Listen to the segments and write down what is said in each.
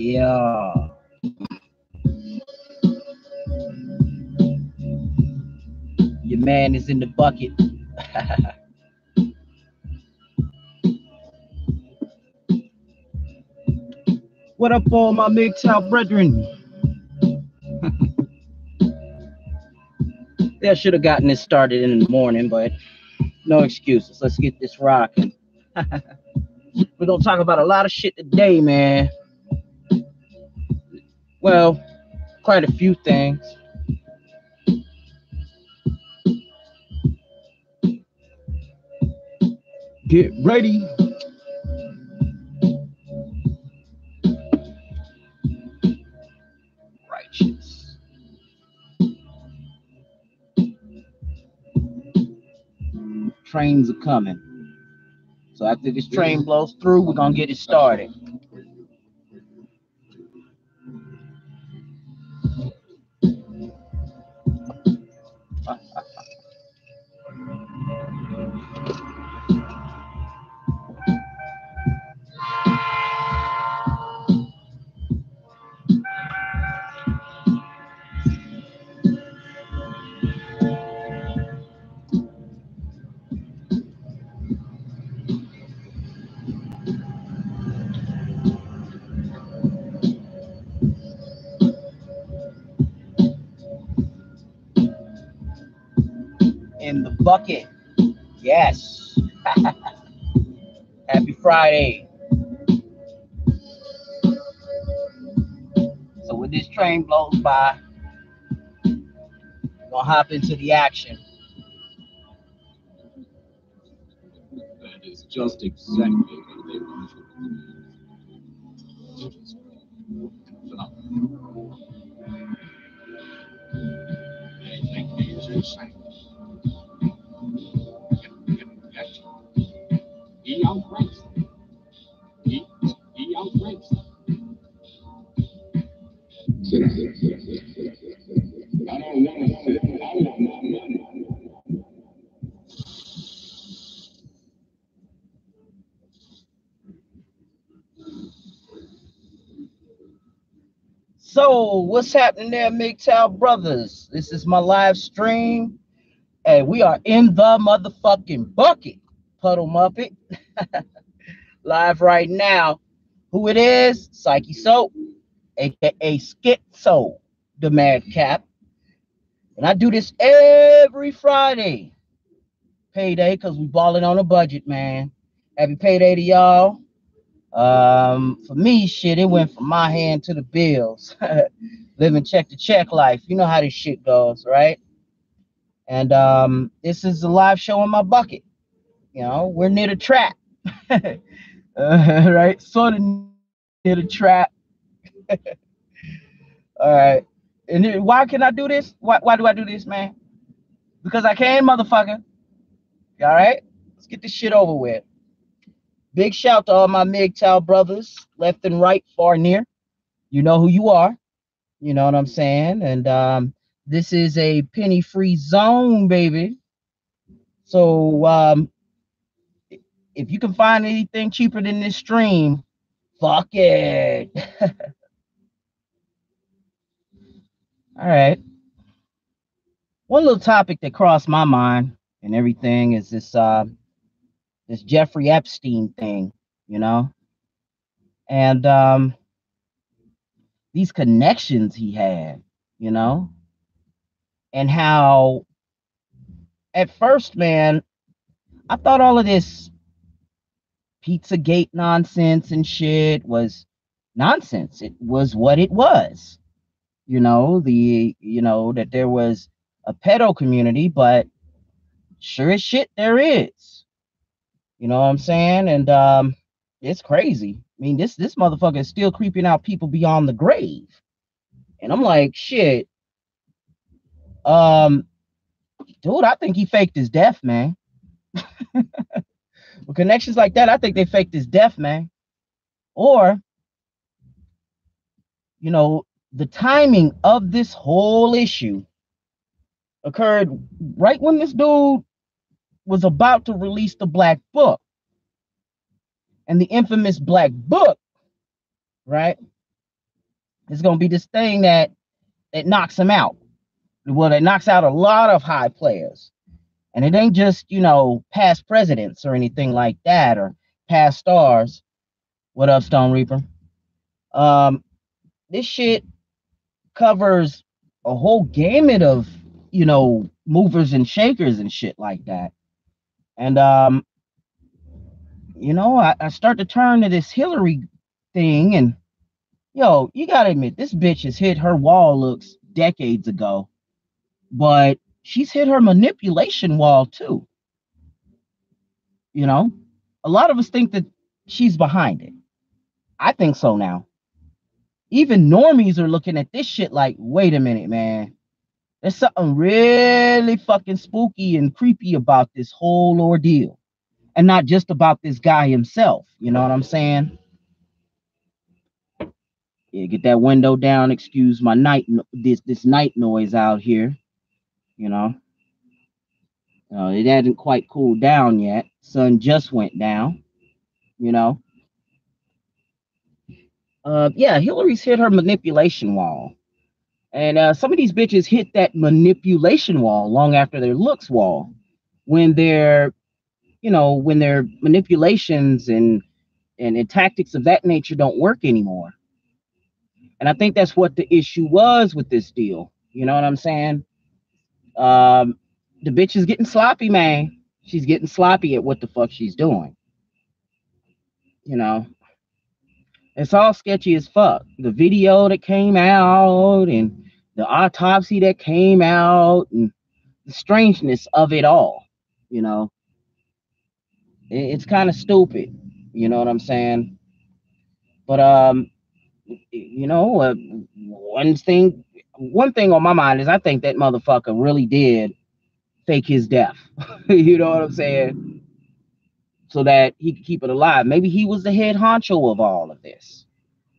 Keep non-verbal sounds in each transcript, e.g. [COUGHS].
Yeah. Your man is in the bucket. [LAUGHS] what up, all my MGTOW brethren? [LAUGHS] yeah, I should have gotten this started in the morning, but no excuses. Let's get this rocking. [LAUGHS] We're gonna talk about a lot of shit today, man. Well, quite a few things. Get ready. Righteous. Trains are coming. So after this train blows through, we're gonna get it started. Bucket. Yes. [LAUGHS] Happy Friday. So when this train blows by, we're gonna hop into the action. That is just exactly what they want to do. He outranks them. He, he outranks them. So what's happening there, MGTOW brothers? This is my live stream. And we are in the motherfucking bucket, Puddle Muppet. [LAUGHS] live right now. Who it is? Psyche Soap, aka Schizo, the madcap. And I do this every Friday. Payday, because we balling on a budget, man. Happy payday to y'all. Um, for me, shit, it went from my hand to the bills. [LAUGHS] Living check to check life. You know how this shit goes, right? And um, this is a live show in my bucket. You know, we're near the trap. [LAUGHS] uh, [LAUGHS] right? Sort of near the trap. [LAUGHS] All right. And why can I do this? Why, why do I do this, man? Because I can, motherfucker. All right? Let's get this shit over with. Big shout to all my MGTOW brothers, left and right, far and near. You know who you are. You know what I'm saying? And um, this is a penny free zone, baby. So um, if you can find anything cheaper than this stream, fuck it. [LAUGHS] All right. One little topic that crossed my mind and everything is this uh, this Jeffrey Epstein thing, you know, and um, these connections he had, you know, and how at first, man, I thought all of this Pizzagate nonsense and shit was nonsense. It was what it was, you know, the, you know, that there was a pedo community, but sure as shit there is. You know what I'm saying? And um, it's crazy. I mean, this this motherfucker is still creeping out people beyond the grave. And I'm like, shit. Um, dude, I think he faked his death, man. [LAUGHS] With connections like that, I think they faked his death, man. Or, you know, the timing of this whole issue occurred right when this dude was about to release the black book. And the infamous black book, right, It's gonna be this thing that that knocks him out. Well, that knocks out a lot of high players. And it ain't just, you know, past presidents or anything like that or past stars. What up, Stone Reaper? Um, this shit covers a whole gamut of, you know, movers and shakers and shit like that. And um, you know, I, I start to turn to this Hillary thing and yo, you gotta admit, this bitch has hit her wall looks decades ago, but she's hit her manipulation wall too. You know, a lot of us think that she's behind it. I think so now. Even normies are looking at this shit like, wait a minute, man. There's something really fucking spooky and creepy about this whole ordeal. And not just about this guy himself. You know what I'm saying? Yeah, get that window down. Excuse my night this this night noise out here. You know. Uh, it hadn't quite cooled down yet. Sun just went down. You know. Uh, yeah, Hillary's hit her manipulation wall. And uh, some of these bitches hit that manipulation wall long after their looks wall when their, you know, when their manipulations and, and, and tactics of that nature don't work anymore. And I think that's what the issue was with this deal. You know what I'm saying? Um, the bitch is getting sloppy, man. She's getting sloppy at what the fuck she's doing. You know, it's all sketchy as fuck. The video that came out and the autopsy that came out and the strangeness of it all, you know. It's kind of stupid, you know what I'm saying? But um you know, uh, one thing one thing on my mind is I think that motherfucker really did fake his death. [LAUGHS] you know what I'm saying? So that he could keep it alive. Maybe he was the head honcho of all of this.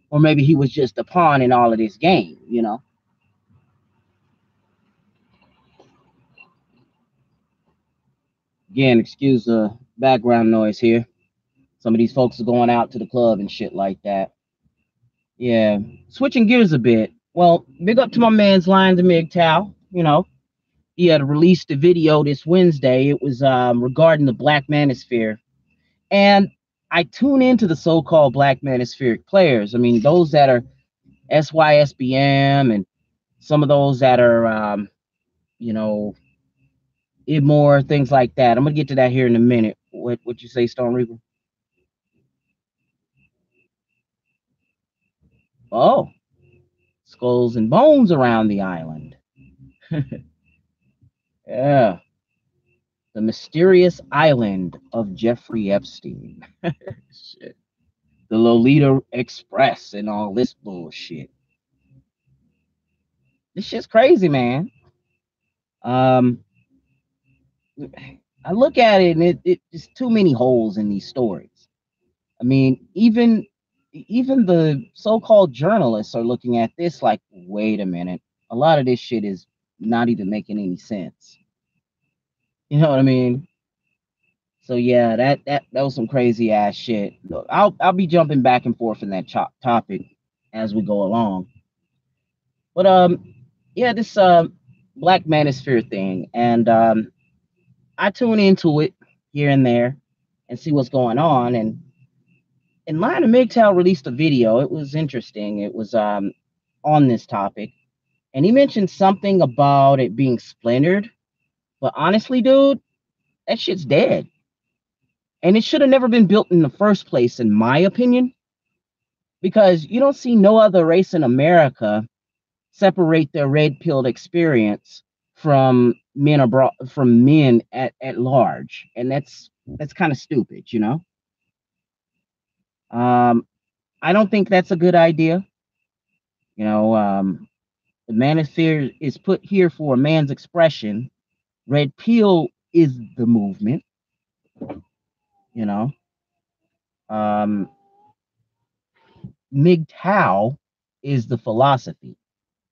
Or maybe he was just a pawn in all of this game, you know? Again, excuse the background noise here. Some of these folks are going out to the club and shit like that. Yeah, switching gears a bit. Well, big up to my man's Lions of MGTOW. You know, he had released a video this Wednesday. It was um, regarding the Black Manosphere. And I tune into the so-called Black Manospheric players. I mean, those that are SYSBM and some of those that are, um, you know, more things like that. I'm gonna get to that here in a minute. What would you say, Stone Reaper? Oh, skulls and bones around the island. [LAUGHS] yeah. The mysterious island of Jeffrey Epstein. [LAUGHS] Shit. The Lolita Express and all this bullshit. This shit's crazy, man. Um, I look at it and it, it there's too many holes in these stories. I mean, even even the so-called journalists are looking at this like, wait a minute, a lot of this shit is not even making any sense. You know what I mean? So yeah, that that that was some crazy ass shit. Look, I'll I'll be jumping back and forth in that topic as we go along. But um, yeah, this uh, Black Manosphere thing, and um, I tune into it here and there and see what's going on. And and Lion of MGTOW released a video. It was interesting. It was um on this topic, and he mentioned something about it being splintered. But honestly, dude, that shit's dead. And it should have never been built in the first place, in my opinion, because you don't see no other race in America separate their red pilled experience from men abroad from men at, at large. And that's that's kind of stupid, you know. Um, I don't think that's a good idea. You know, um, the manosphere is put here for a man's expression. Red pill is the movement. You know, um, MGTOW is the philosophy,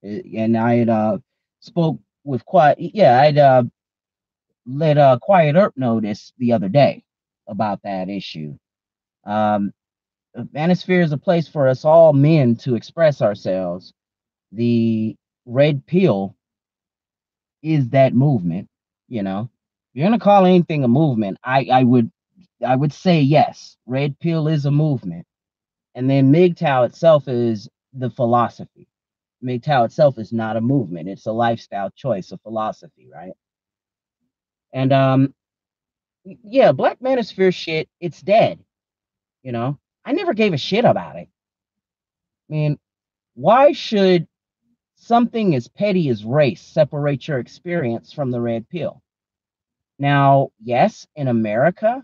and I had uh, spoke with quiet. Yeah, I'd uh, let uh, Quiet Earp this the other day about that issue. Um, manosphere is a place for us all men to express ourselves. The red pill is that movement, you know. If you're gonna call anything a movement, I, I would I would say yes, red pill is a movement. And then MGTOW itself is the philosophy. MGTOW itself is not a movement, it's a lifestyle choice, a philosophy, right? And um yeah, Black Manosphere shit, it's dead. You know, I never gave a shit about it. I mean, why should something as petty as race separate your experience from the red pill? Now, yes, in America,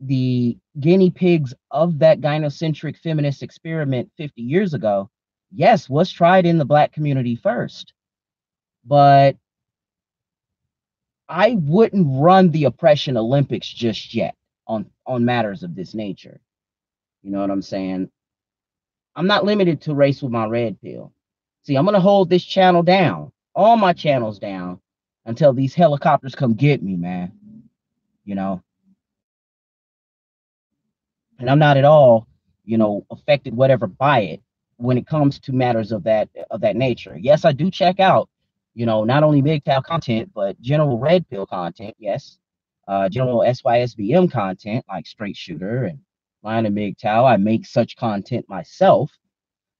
the guinea pigs of that gynocentric feminist experiment 50 years ago, yes, was tried in the black community first. But I wouldn't run the oppression Olympics just yet on on matters of this nature. You know what I'm saying? I'm not limited to race with my red pill. See, I'm gonna hold this channel down, all my channels down, until these helicopters come get me, man. You know. And I'm not at all, you know, affected whatever by it when it comes to matters of that of that nature. Yes, I do check out you know, not only MGTOW content, but general red pill content, yes. Uh, general SYSBM content like Straight Shooter and Lion and MGTOW. I make such content myself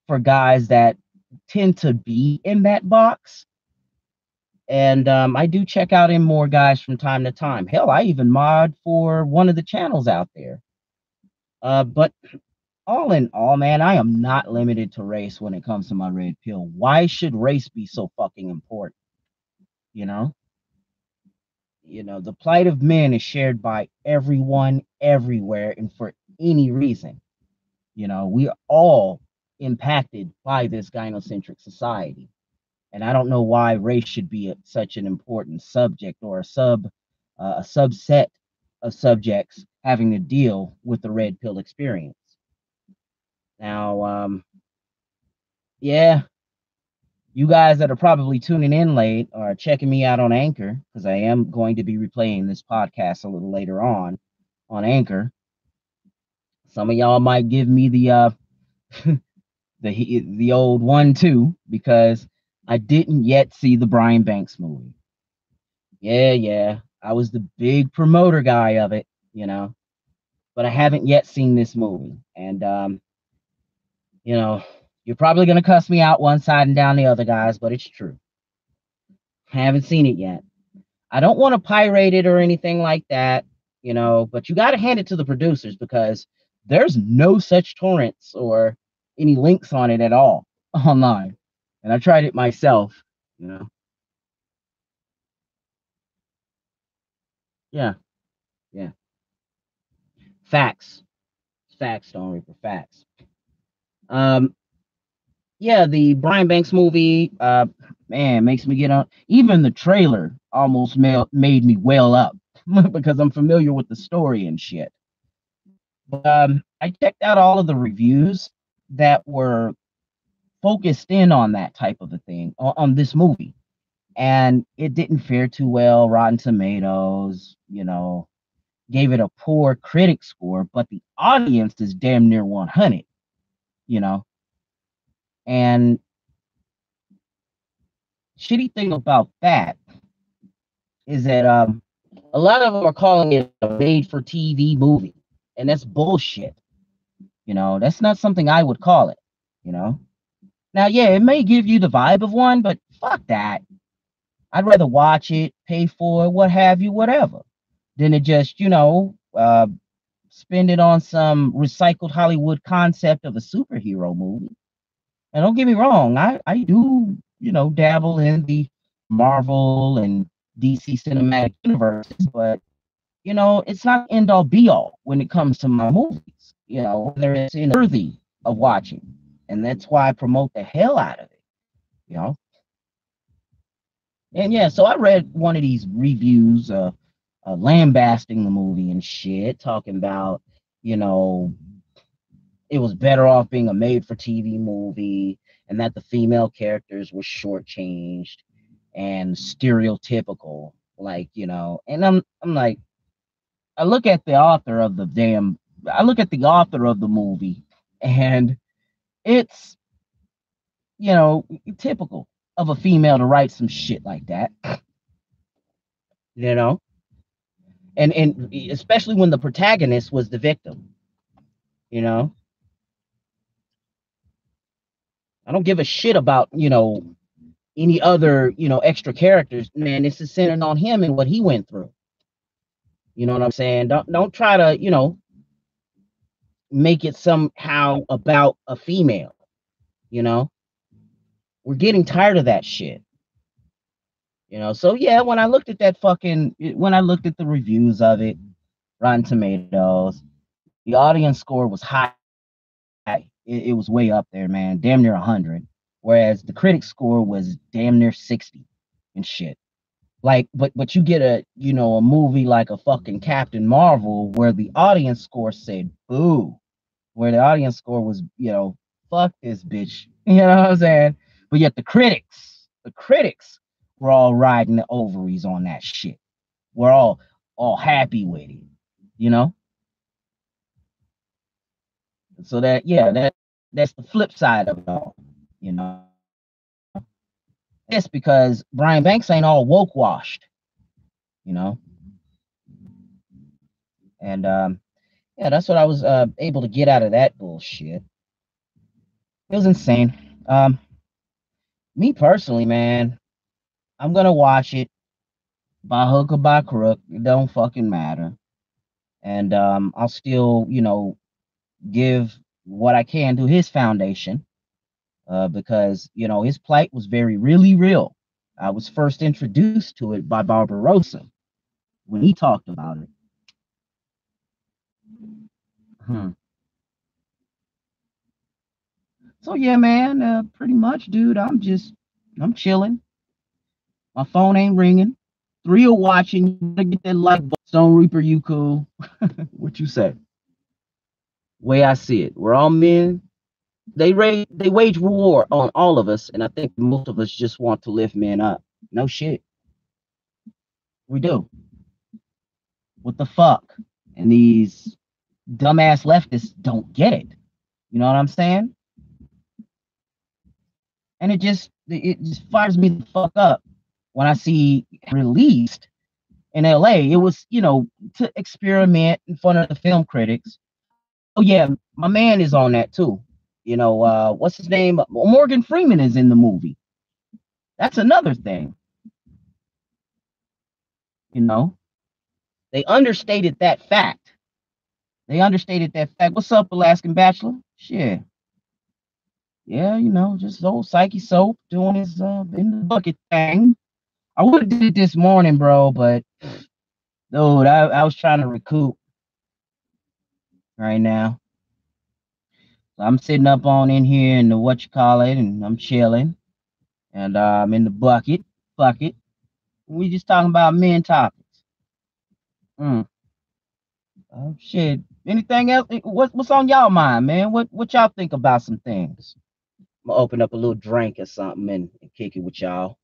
for guys that tend to be in that box. And um, I do check out in more guys from time to time. Hell, I even mod for one of the channels out there. Uh, but all in all, man, I am not limited to race when it comes to my red pill. Why should race be so fucking important? You know? You know, the plight of men is shared by everyone everywhere and for any reason. You know, we are all impacted by this gynocentric society. And I don't know why race should be a, such an important subject or a sub uh, a subset of subjects having to deal with the red pill experience. Now, um, yeah, you guys that are probably tuning in late are checking me out on Anchor because I am going to be replaying this podcast a little later on on Anchor. Some of y'all might give me the uh [LAUGHS] the the old one too because I didn't yet see the Brian Banks movie. Yeah, yeah, I was the big promoter guy of it, you know, but I haven't yet seen this movie, and um, you know, you're probably going to cuss me out one side and down the other, guys, but it's true. I haven't seen it yet. I don't want to pirate it or anything like that, you know, but you got to hand it to the producers because there's no such torrents or any links on it at all [LAUGHS] online. And I tried it myself, you know. Yeah. Yeah. Facts. Facts, Stone Reaper facts. Um, yeah, the Brian Banks movie, uh, man, makes me get on. Even the trailer almost ma- made me well up [LAUGHS] because I'm familiar with the story and shit. Um, I checked out all of the reviews that were focused in on that type of a thing on, on this movie, and it didn't fare too well. Rotten Tomatoes, you know, gave it a poor critic score, but the audience is damn near 100 you know. And shitty thing about that is that um a lot of them are calling it a made for TV movie, and that's bullshit. You know, that's not something I would call it, you know. Now, yeah, it may give you the vibe of one, but fuck that. I'd rather watch it, pay for it, what have you, whatever, than to just, you know, uh, spend it on some recycled Hollywood concept of a superhero movie. And don't get me wrong, I, I do, you know, dabble in the Marvel and DC cinematic universes, but you know, it's not end all be all when it comes to my movies, you know, whether it's worthy of watching. And that's why I promote the hell out of it, you know. And yeah, so I read one of these reviews, uh, uh, lambasting the movie and shit, talking about, you know, it was better off being a made for TV movie and that the female characters were shortchanged and stereotypical. Like, you know, and I'm I'm like, I look at the author of the damn I look at the author of the movie, and it's you know typical of a female to write some shit like that. You know, and and especially when the protagonist was the victim. You know, I don't give a shit about you know any other you know extra characters. Man, this is centered on him and what he went through. You know what I'm saying? Don't don't try to you know make it somehow about a female. You know, we're getting tired of that shit. You know, so yeah, when I looked at that fucking, when I looked at the reviews of it, Rotten Tomatoes, the audience score was high. It, it was way up there, man, damn near 100. Whereas the critic score was damn near 60 and shit. Like, but but you get a you know a movie like a fucking Captain Marvel where the audience score said boo, where the audience score was you know fuck this bitch, [LAUGHS] you know what I'm saying? But yet the critics, the critics we're all riding the ovaries on that shit. We're all all happy with it, you know. So that yeah, that that's the flip side of it all, you know. It's because Brian Banks ain't all woke washed, you know. And um, yeah, that's what I was uh, able to get out of that bullshit. It was insane. Um, me personally, man, I'm gonna watch it by hook or by crook. It don't fucking matter. And um, I'll still, you know, give what I can to his foundation uh, because you know his plight was very really real. I was first introduced to it by Barbarossa when he talked about it. Hmm. So yeah, man, uh, pretty much, dude. I'm just, I'm chilling. My phone ain't ringing. Three are watching. You gotta get that like. Stone Reaper, you cool? [LAUGHS] what you say? Way I see it, we're all men. They rage, they wage war on all of us, and I think most of us just want to lift men up. No shit. We do. What the fuck? And these dumbass leftists don't get it. You know what I'm saying? And it just it just fires me the fuck up when I see released in LA. It was, you know, to experiment in front of the film critics. Oh yeah, my man is on that too. You know, uh, what's his name? Morgan Freeman is in the movie. That's another thing. You know, they understated that fact. They understated that fact. What's up, Alaskan Bachelor? Shit. Yeah, you know, just old Psyche Soap doing his uh, in the bucket thing. I would have did it this morning, bro, but dude, I, I was trying to recoup right now. I'm sitting up on in here in the what you call it, and I'm chilling, and uh, I'm in the bucket, bucket. We just talking about men topics. Mm. Oh shit. Anything else? What, what's on y'all mind, man? What what y'all think about some things? I'm gonna open up a little drink or something and, and kick it with y'all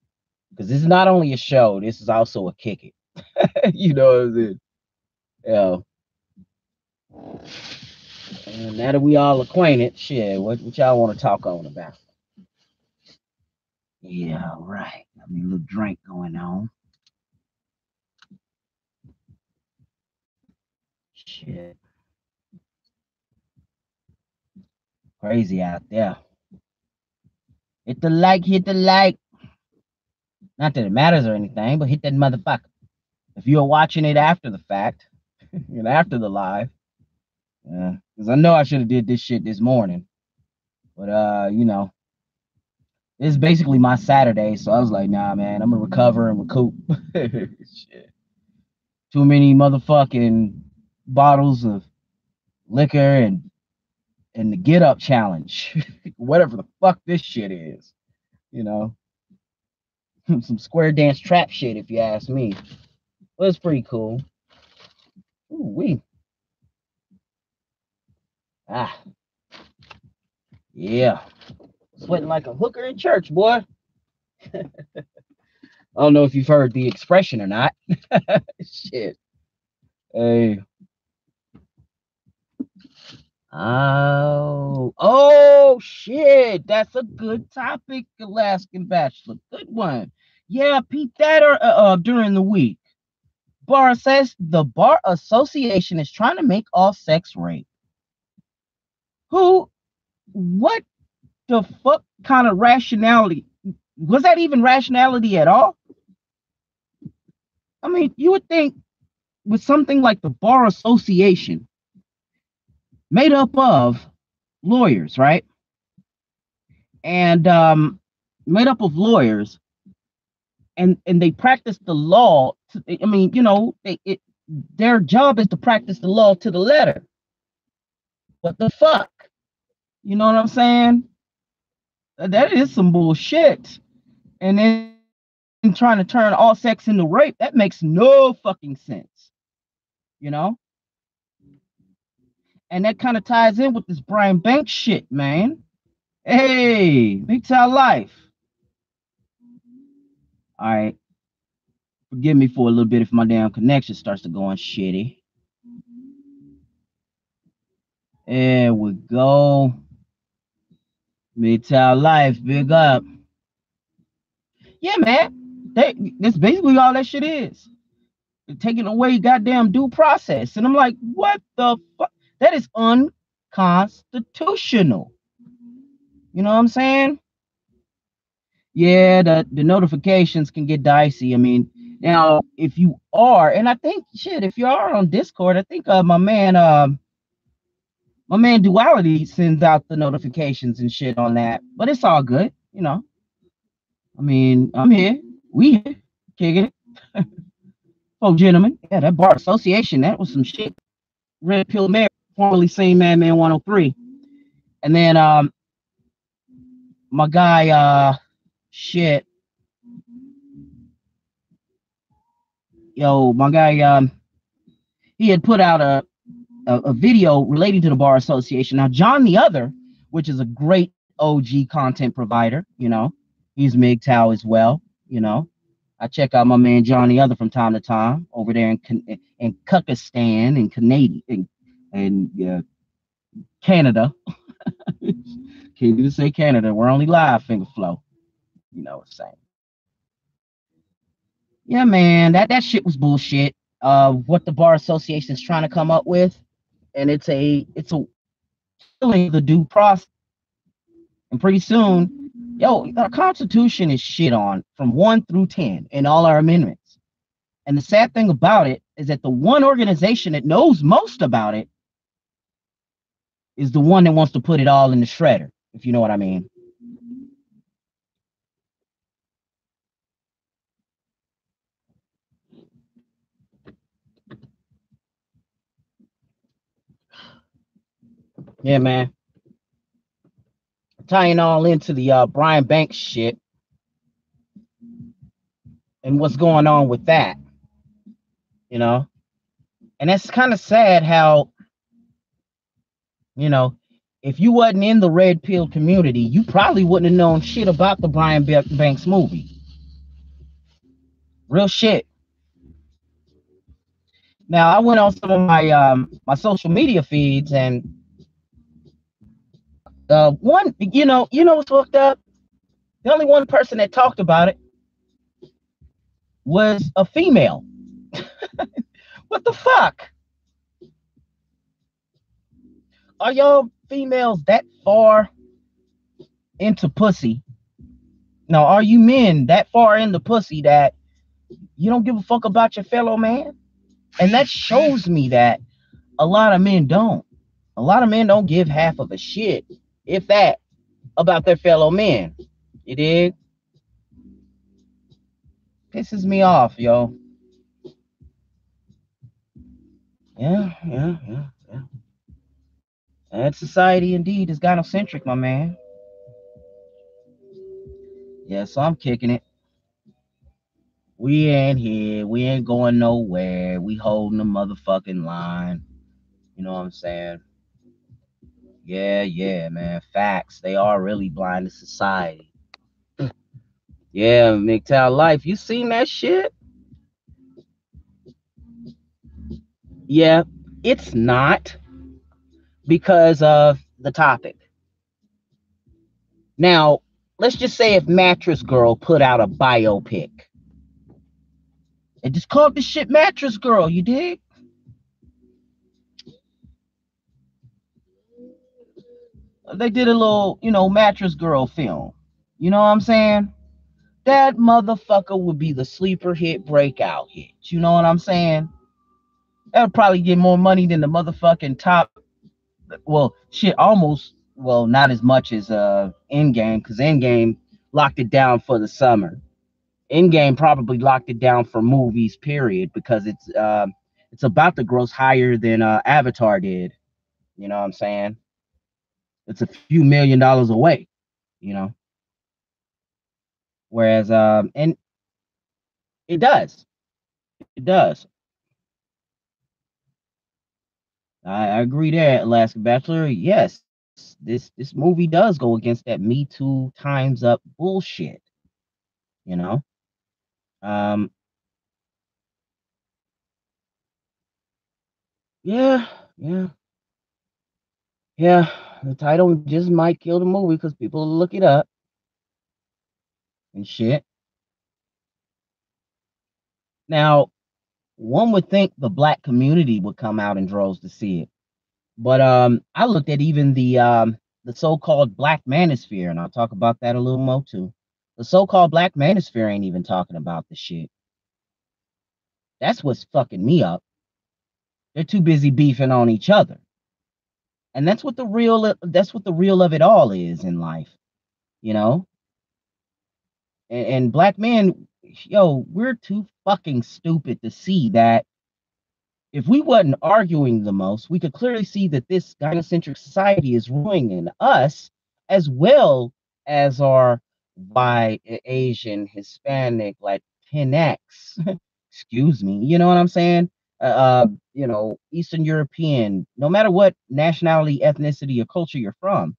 because this is not only a show, this is also a kick it. [LAUGHS] you know what I'm saying? Yeah. And now that we all acquainted, shit, what, what y'all want to talk on about? Yeah, right. I mean, a little drink going on. Shit. Crazy out there. Hit the like, hit the like. Not that it matters or anything, but hit that motherfucker. If you're watching it after the fact, [LAUGHS] and after the live, yeah, because I know I should have did this shit this morning, but uh, you know, it's basically my Saturday, so I was like, nah, man, I'm gonna recover and recoup. [LAUGHS] shit. Too many motherfucking bottles of liquor and and the get up challenge, [LAUGHS] whatever the fuck this shit is, you know. [LAUGHS] some square dance trap shit, if you ask me. Well, it's pretty cool. Ooh, we. Ah. Yeah. Sweating like a hooker in church, boy. [LAUGHS] I don't know if you've heard the expression or not. [LAUGHS] Shit. Hey. Oh, oh shit! That's a good topic, Alaskan Bachelor. Good one. Yeah, peep that or, uh, uh, during the week. Bar says the Bar Association is trying to make all sex rape. Who? What the fuck kind of rationality? Was that even rationality at all? I mean, you would think with something like the Bar Association, made up of lawyers, right? And um, made up of lawyers, and and they practice the law. To, I mean, you know, they, it, their job is to practice the law to the letter. What the fuck? You know what I'm saying? That is some bullshit. And then trying to turn all sex into rape, that makes no fucking sense. You know? And that kind of ties in with this Brian Banks shit, man. Hey, MGTOW life. All right. Forgive me for a little bit if my damn connection starts to go on shitty. There we go. MGTOW life, big up. Yeah, man. They, that's basically all that shit is. They're taking away goddamn due process. And I'm like, what the fuck? That is unconstitutional. You know what I'm saying? Yeah, the, the notifications can get dicey. I mean, now if you are, and I think shit, if you are on Discord, I think uh my man uh my man Duality sends out the notifications and shit on that, but it's all good, you know. I mean, I'm here, we here, kicking it. [LAUGHS] oh, gentlemen, yeah, that bar association, that was some shit. Red Pill Mayor formerly seen Madman 103. And then um my guy uh shit. Yo, my guy um he had put out a, a, a video relating to the bar association. Now John the other, which is a great OG content provider, you know, he's MGTOW as well, you know. I check out my man Johnny Other from time to time over there in in Kyrgyzstan and Canadian and yeah, Canada. [LAUGHS] Can't even say Canada. We're only live, finger flow. You know what I'm saying? Yeah, man, that that shit was bullshit. Uh, what the bar association is trying to come up with, and it's a it's a killing the due process. And pretty soon, yo, our Constitution is shit on from one through ten in all our amendments. And the sad thing about it is that the one organization that knows most about it is the one that wants to put it all in the shredder, if you know what I mean. Yeah, man. Tying all into the uh, Brian Banks shit and what's going on with that, you know. And that's kind of sad how you know, if you wasn't in the red pill community, you probably wouldn't have known shit about the Brian Banks movie. Real shit. Now I went on some of my um my social media feeds and uh one you know you know what's fucked up? The only one person that talked about it was a female. [LAUGHS] what the fuck? are y'all females that far into pussy? Now, are you men that far into pussy that you don't give a fuck about your fellow man? And that shows me that a lot of men don't. A lot of men don't give half of a shit, if that, about their fellow men. You dig? Pisses me off, yo. Yeah, yeah, yeah. Yeah. And society indeed is gynocentric, my man. Yeah, so I'm kicking it. We ain't here. We ain't going nowhere. We holding the motherfucking line. You know what I'm saying? Yeah, yeah, man. Facts. They are really blind to society. yeah, MGTOW life. You seen that shit? Yeah, it's not because of the topic. Now, let's just say if Mattress Girl put out a biopic. It just called the shit Mattress Girl, you dig? They did a little, you know, Mattress Girl film. You know what I'm saying? That motherfucker would be the sleeper hit breakout hit. You know what I'm saying? That would probably get more money than the motherfucking top. Well, shit, almost. Well, not as much as uh Endgame, because Endgame locked it down for the summer. Endgame probably locked it down for movies, period, because it's uh, it's about to gross higher than uh, Avatar did. You know what I'm saying? It's a few million dollars away, you know. Whereas um and it does. It does. I, I agree there, Alaska Bachelor. Yes, this this movie does go against that Me Too times up bullshit. You know? Um Yeah, yeah. Yeah, the title just might kill the movie because people will look it up and shit. Now, one would think the black community would come out in droves to see it. But um, I looked at even the um, the so-called black manosphere, and I'll talk about that a little more too. The so-called black manosphere ain't even talking about the shit. That's what's fucking me up. They're too busy beefing on each other. And that's what the real that's what the real of it all is in life. You know? And, and black men, yo, we're too fucking stupid to see that if we wasn't arguing the most, we could clearly see that this gynocentric society is ruining us as well as our white, Asian, Hispanic, Latinx. [LAUGHS] Excuse me. You know what I'm saying? Uh, uh, you know, Eastern European, no matter what nationality, ethnicity, or culture you're from,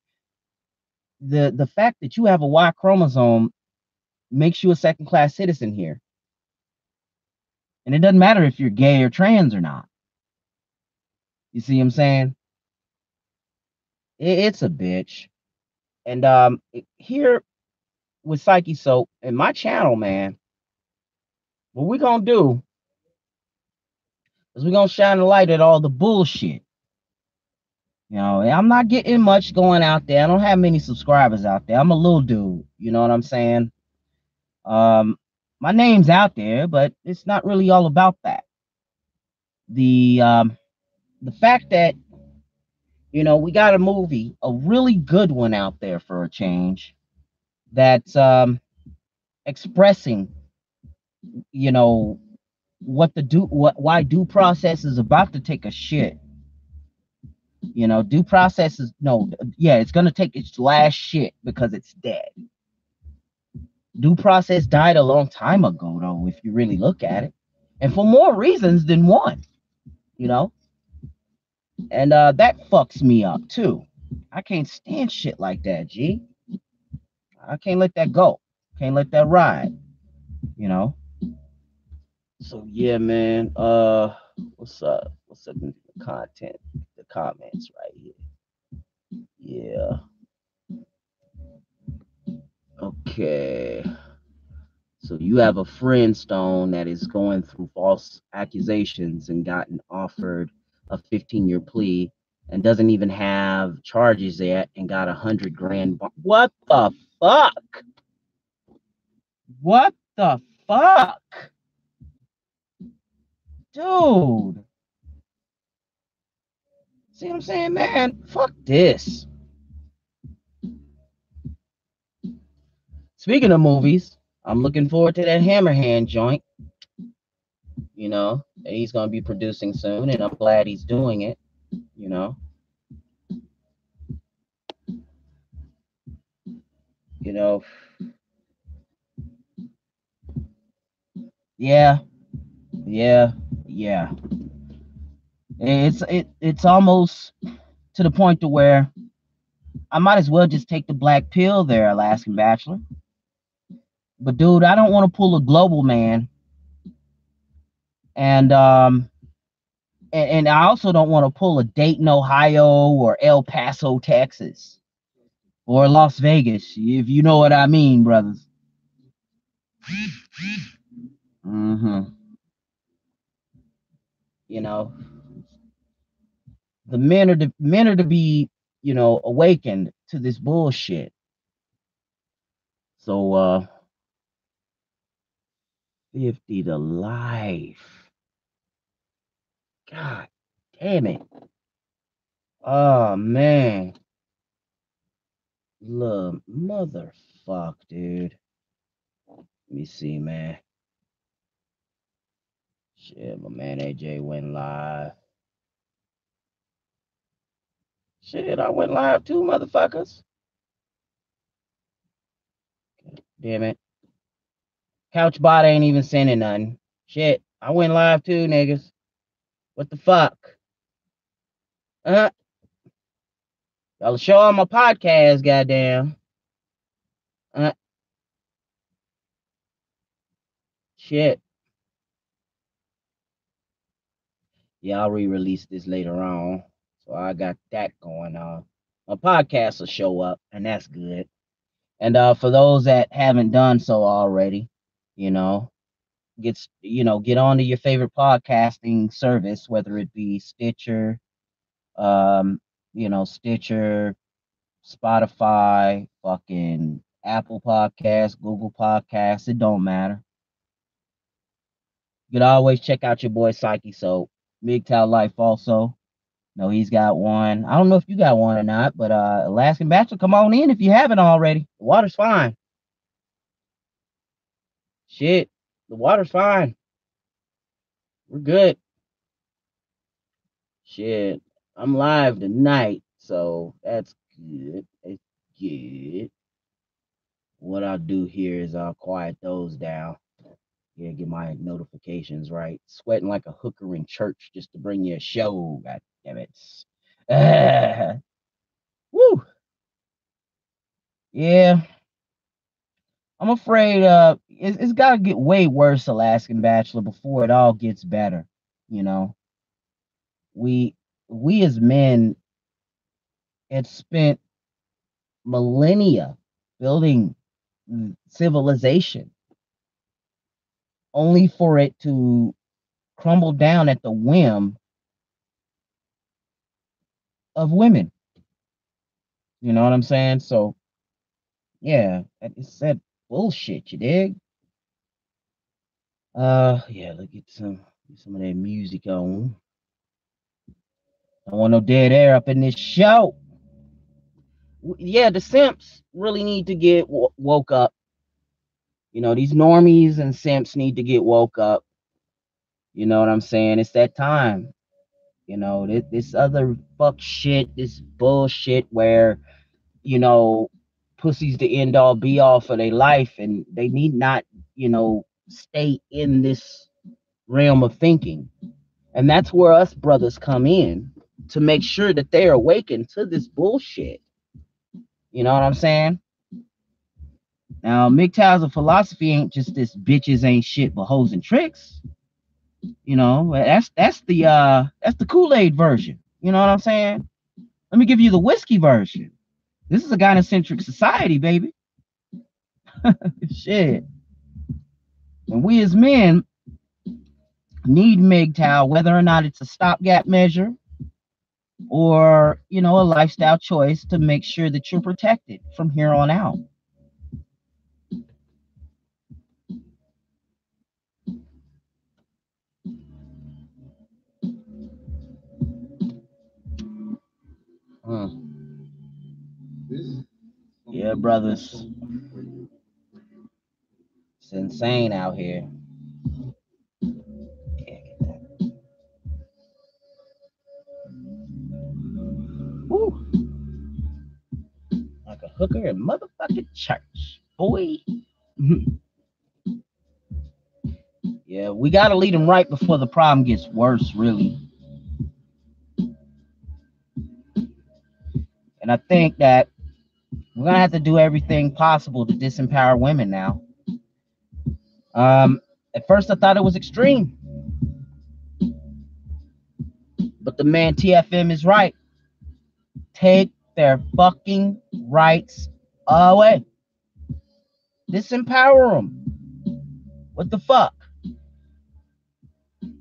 the the fact that you have a Y chromosome makes you a second class citizen here. And it doesn't matter if you're gay or trans or not. You see what I'm saying? It, it's a bitch. And um here with Psyche Soap and my channel, man, what we're gonna do is we're gonna shine a light at all the bullshit. You know, I'm not getting much going out there. I don't have many subscribers out there. I'm a little dude, you know what I'm saying? Um, my name's out there, but it's not really all about that. The um, the fact that you know we got a movie, a really good one out there for a change, that's um, expressing, you know, what the do what why due process is about to take a shit. You know, due process is no, yeah, it's gonna take its last shit because it's dead due process died a long time ago, though, if you really look at it, and for more reasons than one, you know. And uh, that fucks me up too. I can't stand shit like that, G. I can't let that go. Can't let that ride, you know. So yeah, man. Uh, what's up? What's up the content, the comments right here? Yeah. Okay. So you have a friend stone that is going through false accusations and gotten offered a 15 year plea and doesn't even have charges yet and got a hundred grand. What the fuck? What the fuck? Dude. See what I'm saying, man? Fuck this. Speaking of movies, I'm looking forward to that Hammerhand joint. You know, he's gonna be producing soon, and I'm glad he's doing it. You know. You know. Yeah. Yeah. Yeah. It's it it's almost to the point to where I might as well just take the black pill there, Alaskan Bachelor. But dude, I don't want to pull a global man and um and, and I also don't want to pull a Dayton, Ohio, or El Paso, Texas, or Las Vegas, if you know what I mean, brothers. Mm-hmm. You know, the men are to men are to be, you know, awakened to this bullshit. So uh 50 to life. God damn it. Oh man. Look, motherfuck, dude. Let me see, man. Shit, my man AJ went live. Shit, I went live too, motherfuckers. Damn it. Couchbot ain't even sending nothing. Shit, I went live too, niggas. What the fuck? Uh, y'all show on my podcast, goddamn. Uh, shit. Yeah, I'll re-release this later on. So I got that going on. My podcast will show up, and that's good. And uh, for those that haven't done so already, you know, get you know get onto your favorite podcasting service, whether it be Stitcher, um, you know, Stitcher, Spotify, fucking Apple Podcasts, Google Podcasts. It don't matter. You can always check out your boy Psyche So MGTOW Life also. No, he's got one. I don't know if you got one or not, but uh Alaskan Bachelor, come on in if you haven't already. The water's fine. Shit, the water's fine. We're good. Shit, I'm live tonight, so that's good. It's good. What I'll do here is I'll quiet those down. Yeah, get my notifications right. Sweating like a hooker in church just to bring you a show. God damn it. [LAUGHS] Woo. Yeah. I'm afraid uh it's, it's gotta get way worse, Alaskan Bachelor, before it all gets better. You know. We we as men had spent millennia building civilization only for it to crumble down at the whim of women. You know what I'm saying? So, yeah, it's that bullshit, you dig? Uh, yeah, let's get some get some of that music on. I want no dead air up in this show. Yeah, the simps really need to get woke up. You know, these normies and simps need to get woke up. You know what I'm saying? It's that time. You know, this, this other fuck shit, this bullshit where, you know, pussy's the end all be all for their life and they need not, you know, stay in this realm of thinking. And that's where us brothers come in to make sure that they're awakened to this bullshit. You know what I'm saying? Now, MGTOW's philosophy ain't just this bitches ain't shit but hoes and tricks. You know, that's that's the uh that's the Kool-Aid version. You know what I'm saying? Let me give you the whiskey version. This is a gynocentric society, baby. [LAUGHS] Shit. And we as men need MGTOW, whether or not it's a stopgap measure or, you know, a lifestyle choice to make sure that you're protected from here on out. Hmm. Yeah, brothers. It's insane out here. Woo. Like a hooker in motherfucking church, boy. [LAUGHS] yeah, we got to lead them right before the problem gets worse, really. And I think that we're gonna have to do everything possible to disempower women now. Um, at first I thought it was extreme. But the man TFM is right. Take their fucking rights away. Disempower them. What the fuck?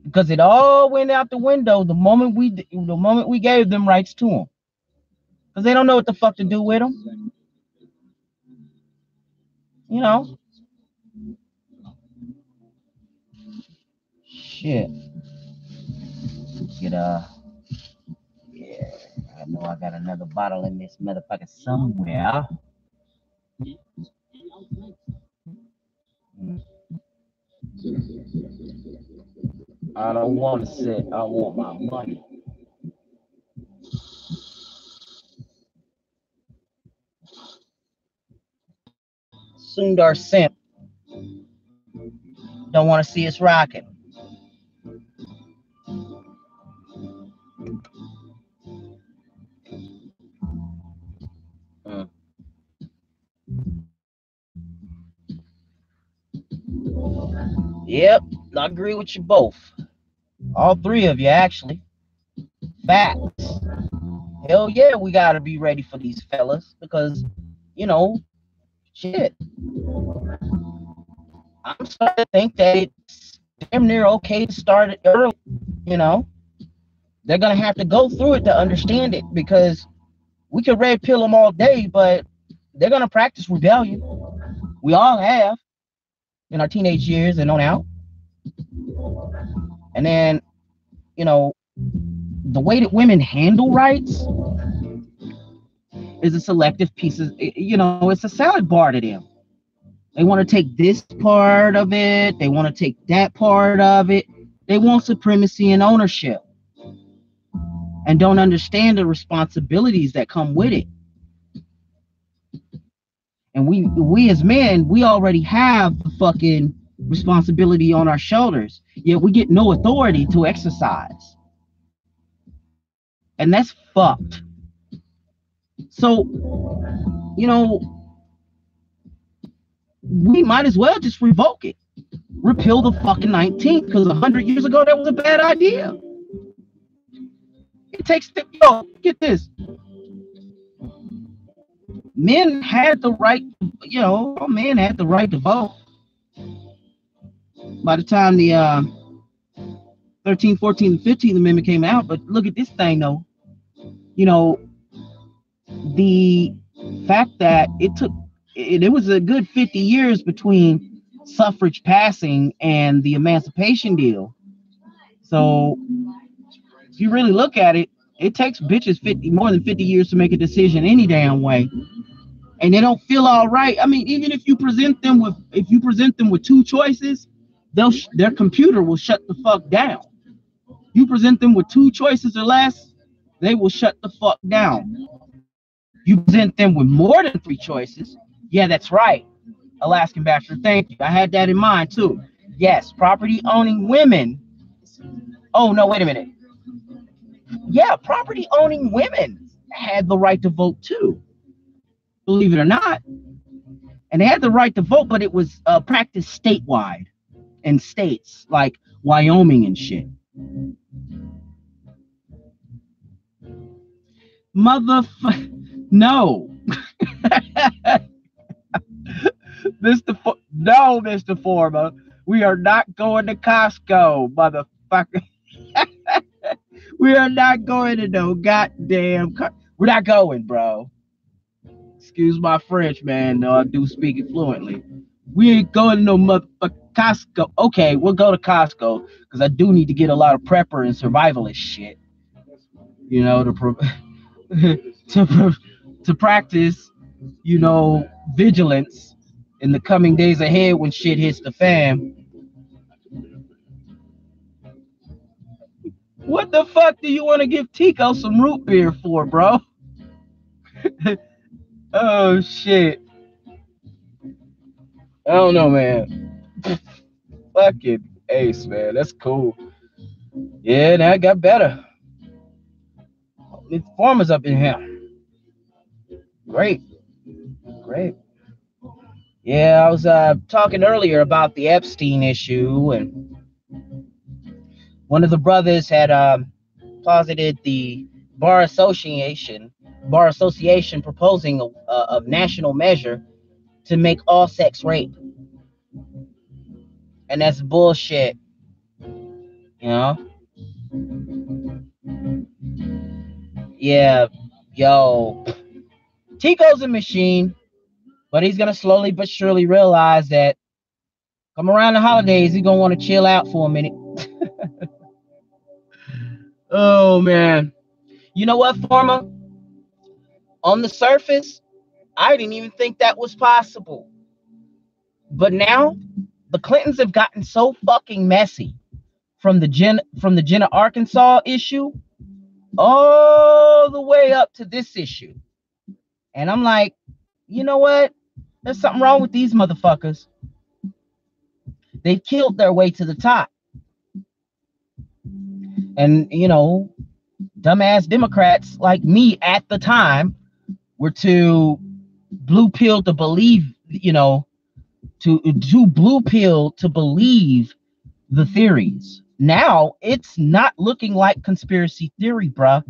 Because it all went out the window the moment we the moment we gave them rights to them. Because they don't know what the fuck to do with them. You know. Shit. Get uh yeah, I know I got another bottle in this motherfucker somewhere. I don't want to sit. I want my money. Sundar Simp don't want to see us rocking. Mm. Yep, I agree with you both. All three of you, actually. Facts. Hell yeah, we gotta be ready for these fellas because, you know, shit. I'm starting to think that it's damn near okay to start it early. You know, they're gonna have to go through it to understand it because we can red pill them all day, but they're gonna practice rebellion. We all have in our teenage years and on out. And then, you know, the way that women handle rights is a selective piece of, you know, it's a salad bar to them. They want to take this part of it, they want to take that part of it. They want supremacy and ownership and don't understand the responsibilities that come with it. And we we as men, we already have the fucking responsibility on our shoulders, yet we get no authority to exercise. And that's fucked. So, you know, we might as well just revoke it. Repeal the fucking 19th because 100 years ago that was a bad idea. It takes the, yo, get this. Men had the right, you know, men had the right to vote. By the time the uh, 13, 14, and 15th Amendment came out, but look at this thing though. You know, the fact that it took it, it was a good 50 years between suffrage passing and the emancipation deal. So if you really look at it, it takes bitches 50 more than 50 years to make a decision any damn way. And they don't feel all right. I mean, even if you present them with if you present them with two choices, they'll their computer will shut the fuck down. You present them with two choices or less, they will shut the fuck down. You present them with more than three choices, yeah, that's right. Alaskan Bachelor, thank you. I had that in mind too. Yes, property owning women. Oh, no, wait a minute. Yeah, property owning women had the right to vote too, believe it or not. And they had the right to vote, but it was uh, practiced statewide in states like Wyoming and shit. Motherfucker, no. [LAUGHS] Mr. For- no, Mr. Former, we are not going to Costco, motherfucker. [LAUGHS] we are not going to no goddamn. Co- We're not going, bro. Excuse my French, man. No, I do speak it fluently. We ain't going to no motherfucker Costco. Okay, we'll go to Costco because I do need to get a lot of prepper and survivalist shit. You know, to pro- [LAUGHS] to pro- to practice, you know, vigilance in the coming days ahead when shit hits the fan. What the fuck do you want to give Tico some root beer for, bro? [LAUGHS] oh shit. I don't know, man. [LAUGHS] Fucking ace, man. That's cool. Yeah, now that got better. The farmers up in here. Great. Great. Yeah, I was uh, talking earlier about the Epstein issue, and one of the brothers had um, posited the bar association bar association proposing a, a, a national measure to make all sex rape, and that's bullshit. You know. Yeah, yo, Tico's a machine, but he's gonna slowly but surely realize that come around the holidays, he's gonna want to chill out for a minute. [LAUGHS] oh man. You know what, Former? On the surface, I didn't even think that was possible. But now the Clintons have gotten so fucking messy from the Jen from the Jenna Arkansas issue all the way up to this issue. And I'm like, you know what? There's something wrong with these motherfuckers. They've killed their way to the top. And, you know, dumbass Democrats like me at the time were too blue pill to believe, you know, to too blue pill to believe the theories. Now it's not looking like conspiracy theory, bruh.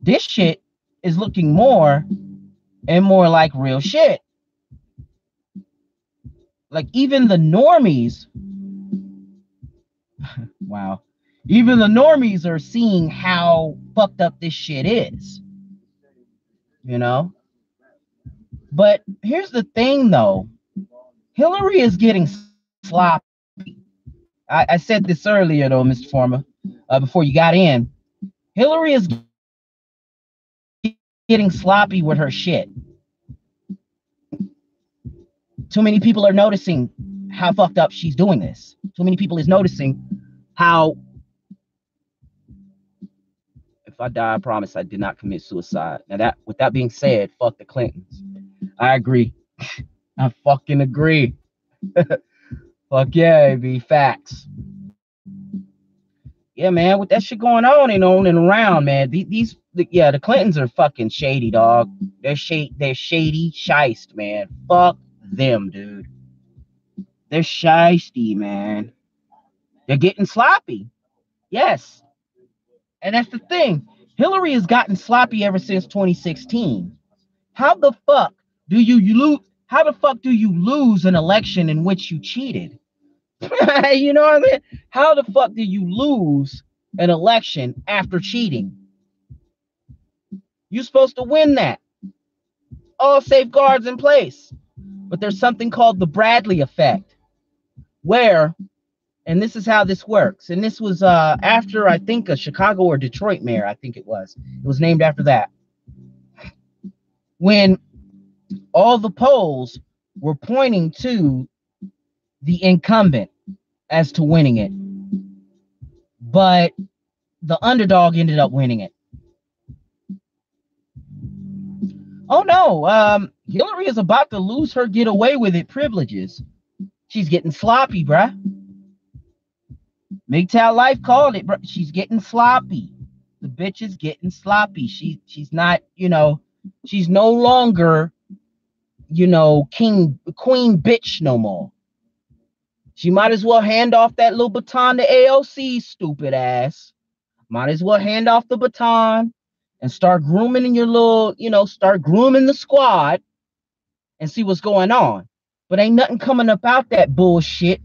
This shit is looking more and more like real shit. Like even the normies, [LAUGHS] wow, even the normies are seeing how fucked up this shit is. You know? But here's the thing though Hillary is getting sloppy. I, I said this earlier though, Mr. Former, uh, before you got in. Hillary is getting sloppy with her shit. Too many people are noticing how fucked up she's doing this. Too many people is noticing how if I die, I promise I did not commit suicide. Now that with that being said, fuck the Clintons. I agree. [LAUGHS] I fucking agree. [LAUGHS] fuck yeah, be facts. Yeah, man, with that shit going on and on and around, man. These, these the, yeah, the Clintons are fucking shady, dog. They're shady, they're shady, shiced, man. Fuck them, dude. They're shisty, man. They're getting sloppy. Yes. And that's the thing. Hillary has gotten sloppy ever since 2016. How the fuck do you, you lose? How the fuck do you lose an election in which you cheated? [LAUGHS] you know what I mean? How the fuck do you lose an election after cheating? You're supposed to win that. All safeguards in place. But there's something called the Bradley effect, where, and this is how this works. And this was uh, after, I think, a Chicago or Detroit mayor, I think it was. It was named after that. When all the polls were pointing to the incumbent as to winning it. But the underdog ended up winning it. Oh no, um, Hillary is about to lose her get away with it privileges. She's getting sloppy, bruh. MGTOW Life called it, bruh. She's getting sloppy. The bitch is getting sloppy. She she's not, you know, she's no longer, you know, king queen bitch no more. She might as well hand off that little baton to AOC, stupid ass. Might as well hand off the baton and start grooming in your little, you know, start grooming the squad and see what's going on. But ain't nothing coming up out that bullshit.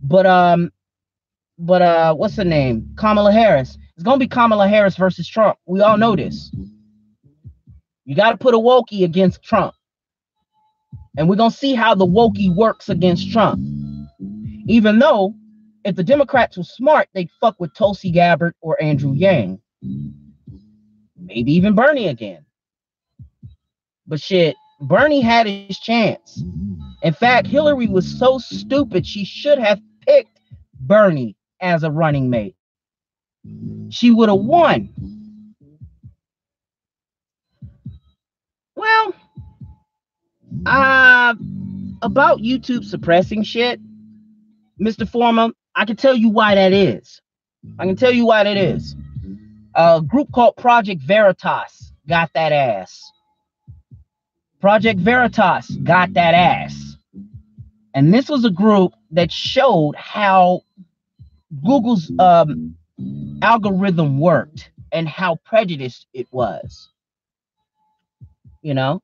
But um, but uh, what's the name? Kamala Harris. It's gonna be Kamala Harris versus Trump. We all know this. You got to put a wokey against Trump, and we're gonna see how the wokey works against Trump. Even though, if the Democrats were smart, they'd fuck with Tulsi Gabbard or Andrew Yang, maybe even Bernie again. But shit, Bernie had his chance. In fact, Hillary was so stupid she should have picked Bernie as a running mate. She would have won. Well, uh, about YouTube suppressing shit, Mr. Former, I can tell you why that is. I can tell you why that is. A group called Project Veritas got that ass. Project Veritas got that ass. And this was a group that showed how Google's um, algorithm worked and how prejudiced it was. You know?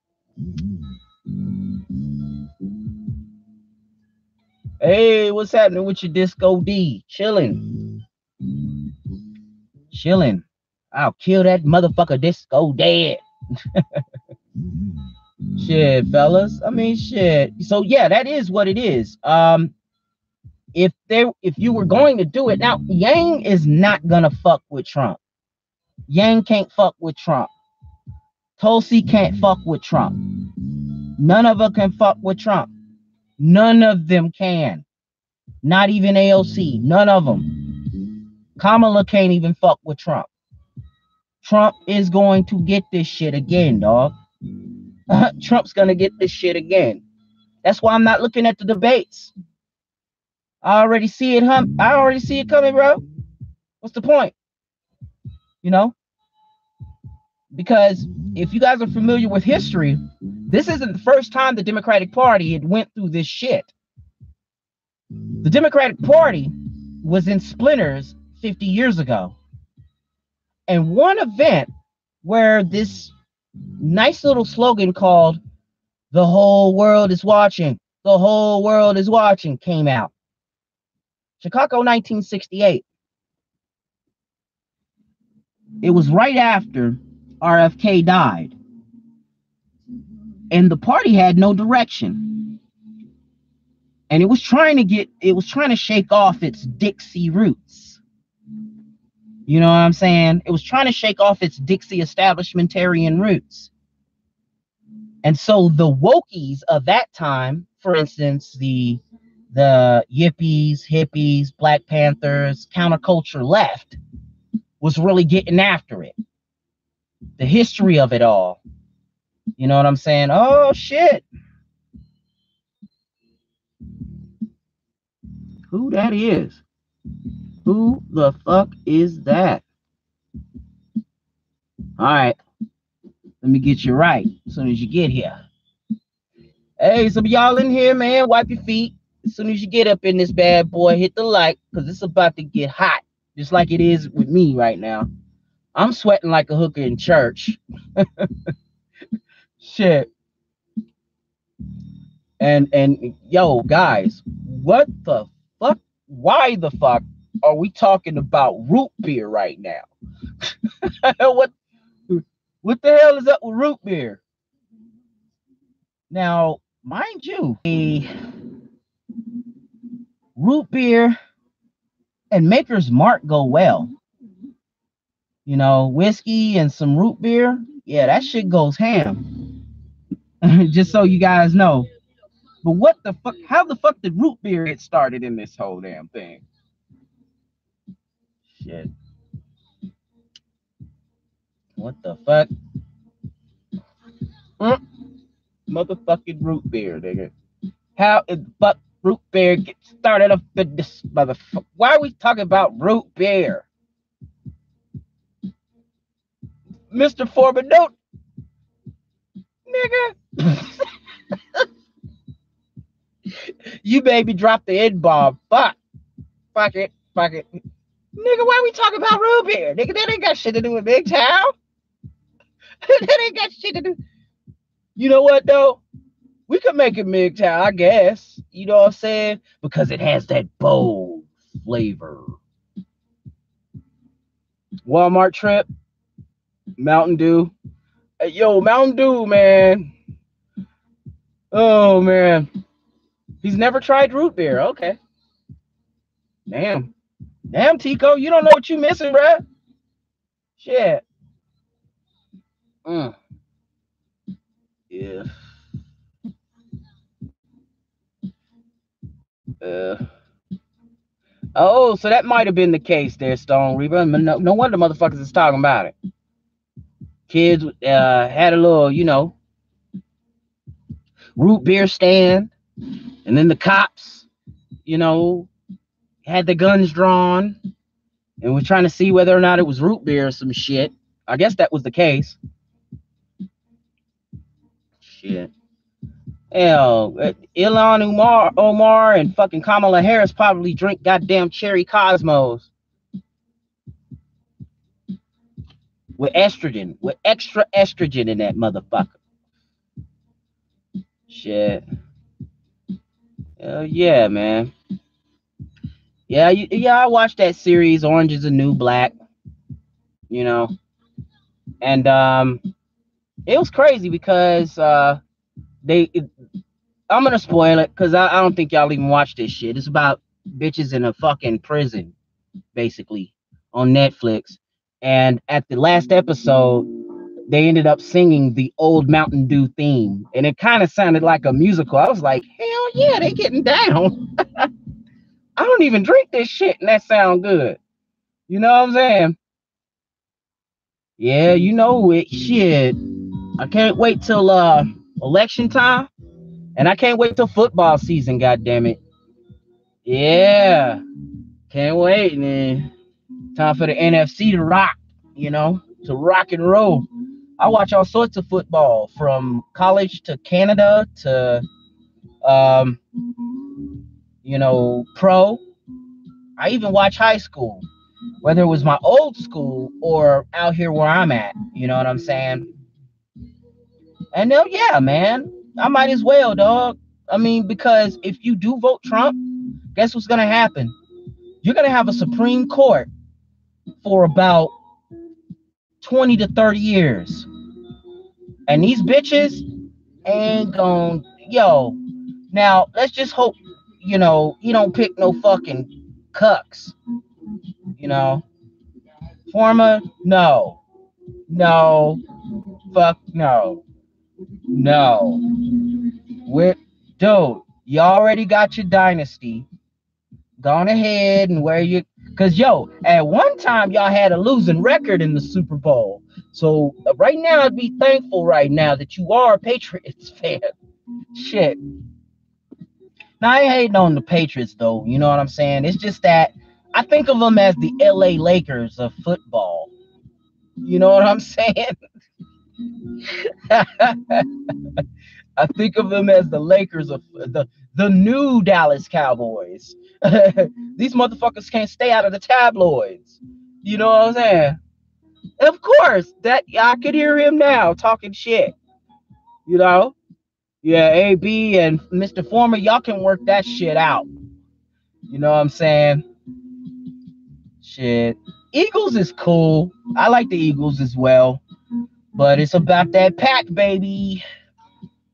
Hey, what's happening with your disco D? Chilling. Chilling. I'll kill that motherfucker disco dead. [LAUGHS] shit, fellas. I mean, shit. So yeah, that is what it is. Um, if there, if you were going to do it now, Yang is not gonna fuck with Trump. Yang can't fuck with Trump. Tulsi can't fuck with Trump. None of them can fuck with Trump. None of them can. Not even AOC. None of them. Kamala can't even fuck with Trump. Trump is going to get this shit again, dog. Uh-huh. Mm. Trump's gonna get this shit again. That's why I'm not looking at the debates. I already see it, hum. I already see it coming, bro. What's the point? You know? Because if you guys are familiar with history, this isn't the first time the Democratic Party had went through this shit. The Democratic Party was in splinters 50 years ago. And one event where this nice little slogan called The Whole World is Watching, The Whole World is Watching came out. Chicago 1968. It was right after RFK died. And the party had no direction. And it was trying to get, it was trying to shake off its Dixie roots. You know what I'm saying? It was trying to shake off its Dixie establishmentarian roots. And so the wokies of that time, for instance, the the yippies, hippies, Black Panthers, counterculture left, was really getting after it. The history of it all. You know what I'm saying? Oh shit. Who that is? Who the fuck is that? All right. Let me get you right as soon as you get here. Hey, some y'all in here, man. Wipe your feet. As soon as you get up in this bad boy, hit the like because it's about to get hot, just like it is with me right now. I'm sweating like a hooker in church. [LAUGHS] Shit. And and yo, guys, what the fuck? Why the fuck are we talking about root beer right now? [LAUGHS] what what the hell is up with root beer? Now, mind you, a root beer and Maker's Mark go well. You know, whiskey and some root beer, yeah, that shit goes ham. [LAUGHS] Just so you guys know. But what the fuck? How the fuck did root beer get started in this whole damn thing? Shit. What the fuck? Mm. Motherfucking root beer, nigga. How is fuck root beer get started up in this motherfucker? Why are we talking about root beer? Mr. Foreman, don't nigga. [LAUGHS] you made me drop the N bomb. Fuck. Fuck it. Fuck it. Nigga, why we talking about root beer? Nigga, that ain't got shit to do with MGTOW. [LAUGHS] that ain't got shit to do. You know what though? We could make it MGTOW, I guess. You know what I'm saying? Because it has that bold flavor. Walmart trip, Mountain Dew. Hey, yo, Mountain Dew, man. Oh man. He's never tried root beer. Okay. Damn. Damn, Tico, you don't know what you missing, bruh. Shit. Mm. Yeah. Uh. Oh, so that might have been the case there, Stone Reaper. No, no wonder motherfuckers is talking about it. Kids uh, had a little, you know, root beer stand, and then the cops, you know, had the guns drawn and was trying to see whether or not it was root beer or some shit. I guess that was the case. Shit. Hell, uh, Ilhan Omar, Omar and fucking Kamala Harris probably drink goddamn cherry Cosmos. with estrogen, with extra estrogen in that motherfucker. Shit. Hell yeah, man. Yeah, you, yeah, I watched that series, Orange is the New Black. You know, and um, it was crazy because uh, they. It, I'm gonna spoil it because I, I don't think y'all even watch this shit. It's about bitches in a fucking prison, basically, on Netflix. And at the last episode, they ended up singing the old Mountain Dew theme, and it kind of sounded like a musical. I was like, hell yeah, they getting down. [LAUGHS] I don't even drink this shit, and that sound good. You know what I'm saying? Yeah, you know it. Shit, I can't wait till uh election time, and I can't wait till football season. God damn it! Yeah, can't wait, man. Time for the NFC to rock. You know, to rock and roll. I watch all sorts of football from college to Canada to um you know pro. I even watch high school, whether it was my old school or out here where I'm at. You know what I'm saying? And then yeah, man, I might as well, dog. I mean, because if you do vote Trump, guess what's gonna happen? You're gonna have a Supreme Court for about 20 to 30 years. And these bitches ain't gonna, yo. Now, let's just hope, you know, he don't pick no fucking cucks. You know, Forma, no, no, fuck no, no. With dude, you already got your dynasty. Gone ahead and where you Cause yo, at one time y'all had a losing record in the Super Bowl. So uh, right now, I'd be thankful right now that you are a Patriots [LAUGHS] fan. Shit. Now I ain't hating on the Patriots though. You know what I'm saying? It's just that I think of them as the LA Lakers of football. You know what I'm [LAUGHS] saying? [LAUGHS] I think of them as the Lakers of the the new Dallas Cowboys. [LAUGHS] These motherfuckers can't stay out of the tabloids. You know what I'm saying? Of course, that I could hear him now talking shit. You know? Yeah, AB and Mr. Former, y'all can work that shit out. You know what I'm saying? Shit. Eagles is cool. I like the Eagles as well. But it's about that pack, baby.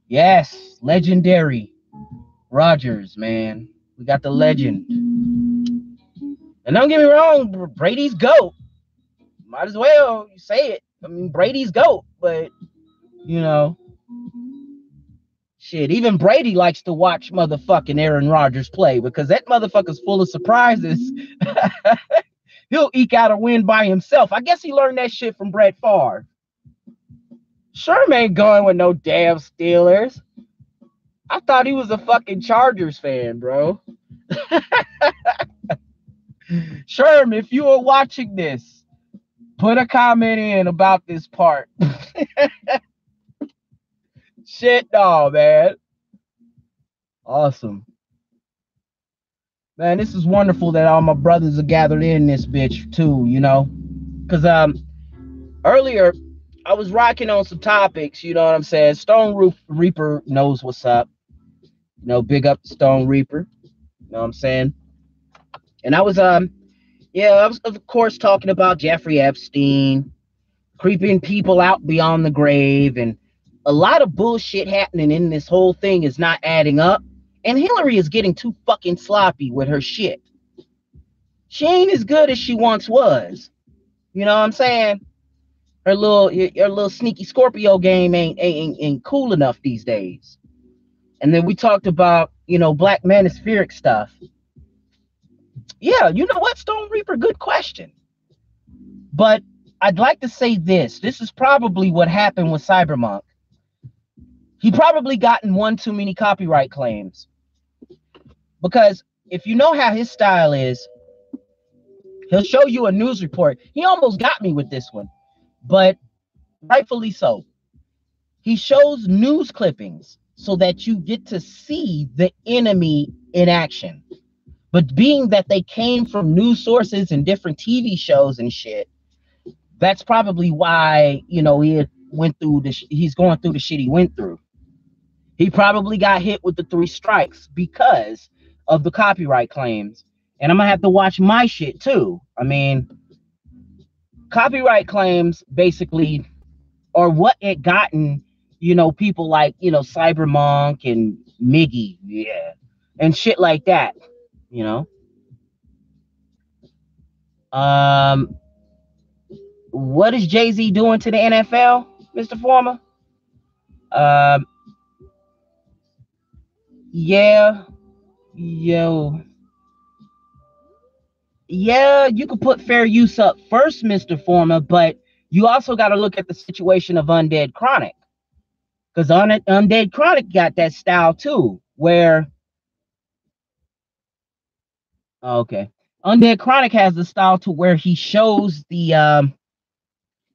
Yes, legendary. Rodgers, man. We got the legend. And don't get me wrong, Brady's GOAT. Might as well you say it. I mean, Brady's GOAT, but you know, shit, even Brady likes to watch motherfucking Aaron Rodgers play because that motherfucker's full of surprises. [LAUGHS] He'll eke out a win by himself. I guess he learned that shit from Brett Favre. Sherm ain't going with no damn Steelers. I thought he was a fucking Chargers fan, bro. [LAUGHS] Sherm, if you are watching this, put a comment in about this part. [LAUGHS] Shit, dog, man. Awesome. Man, this is wonderful that all my brothers are gathered in this bitch too, you know? Cause um earlier I was rocking on some topics, you know what I'm saying? Stone Roof Reaper knows what's up. You know, big up Stone Reaper. You know what I'm saying? And I was um yeah, I was of course talking about Jeffrey Epstein, creeping people out beyond the grave, and a lot of bullshit happening in this whole thing is not adding up. And Hillary is getting too fucking sloppy with her shit. She ain't as good as she once was. You know what I'm saying? Her little her little sneaky Scorpio game ain't ain't, ain't cool enough these days. And then we talked about, you know, black manospheric stuff. Yeah, you know what, Stone Reaper? Good question. But I'd like to say this. This is probably what happened with Cybermonk. He probably gotten one too many copyright claims. Because if you know how his style is, he'll show you a news report. He almost got me with this one, but rightfully so. He shows news clippings so that you get to see the enemy in action. But being that they came from news sources and different TV shows and shit, That's probably why you know he went through the he's going through the shit he went through. He probably got hit with the three strikes because of the copyright claims. And I'm gonna have to watch my shit too. I mean, copyright claims basically are what it gotten, you know, people like, you know, Cybermonk and Miggy, yeah, and shit like that, you know. Um, what is Jay Z doing to the NFL, Mr. Former? Um, yeah, yo, yeah, you could put fair use up first, Mr. Former, but you also got to look at the situation of Undead Chronic. Because Un- Undead Chronic got that style too, where okay. Undead Chronic has the style to where he shows the um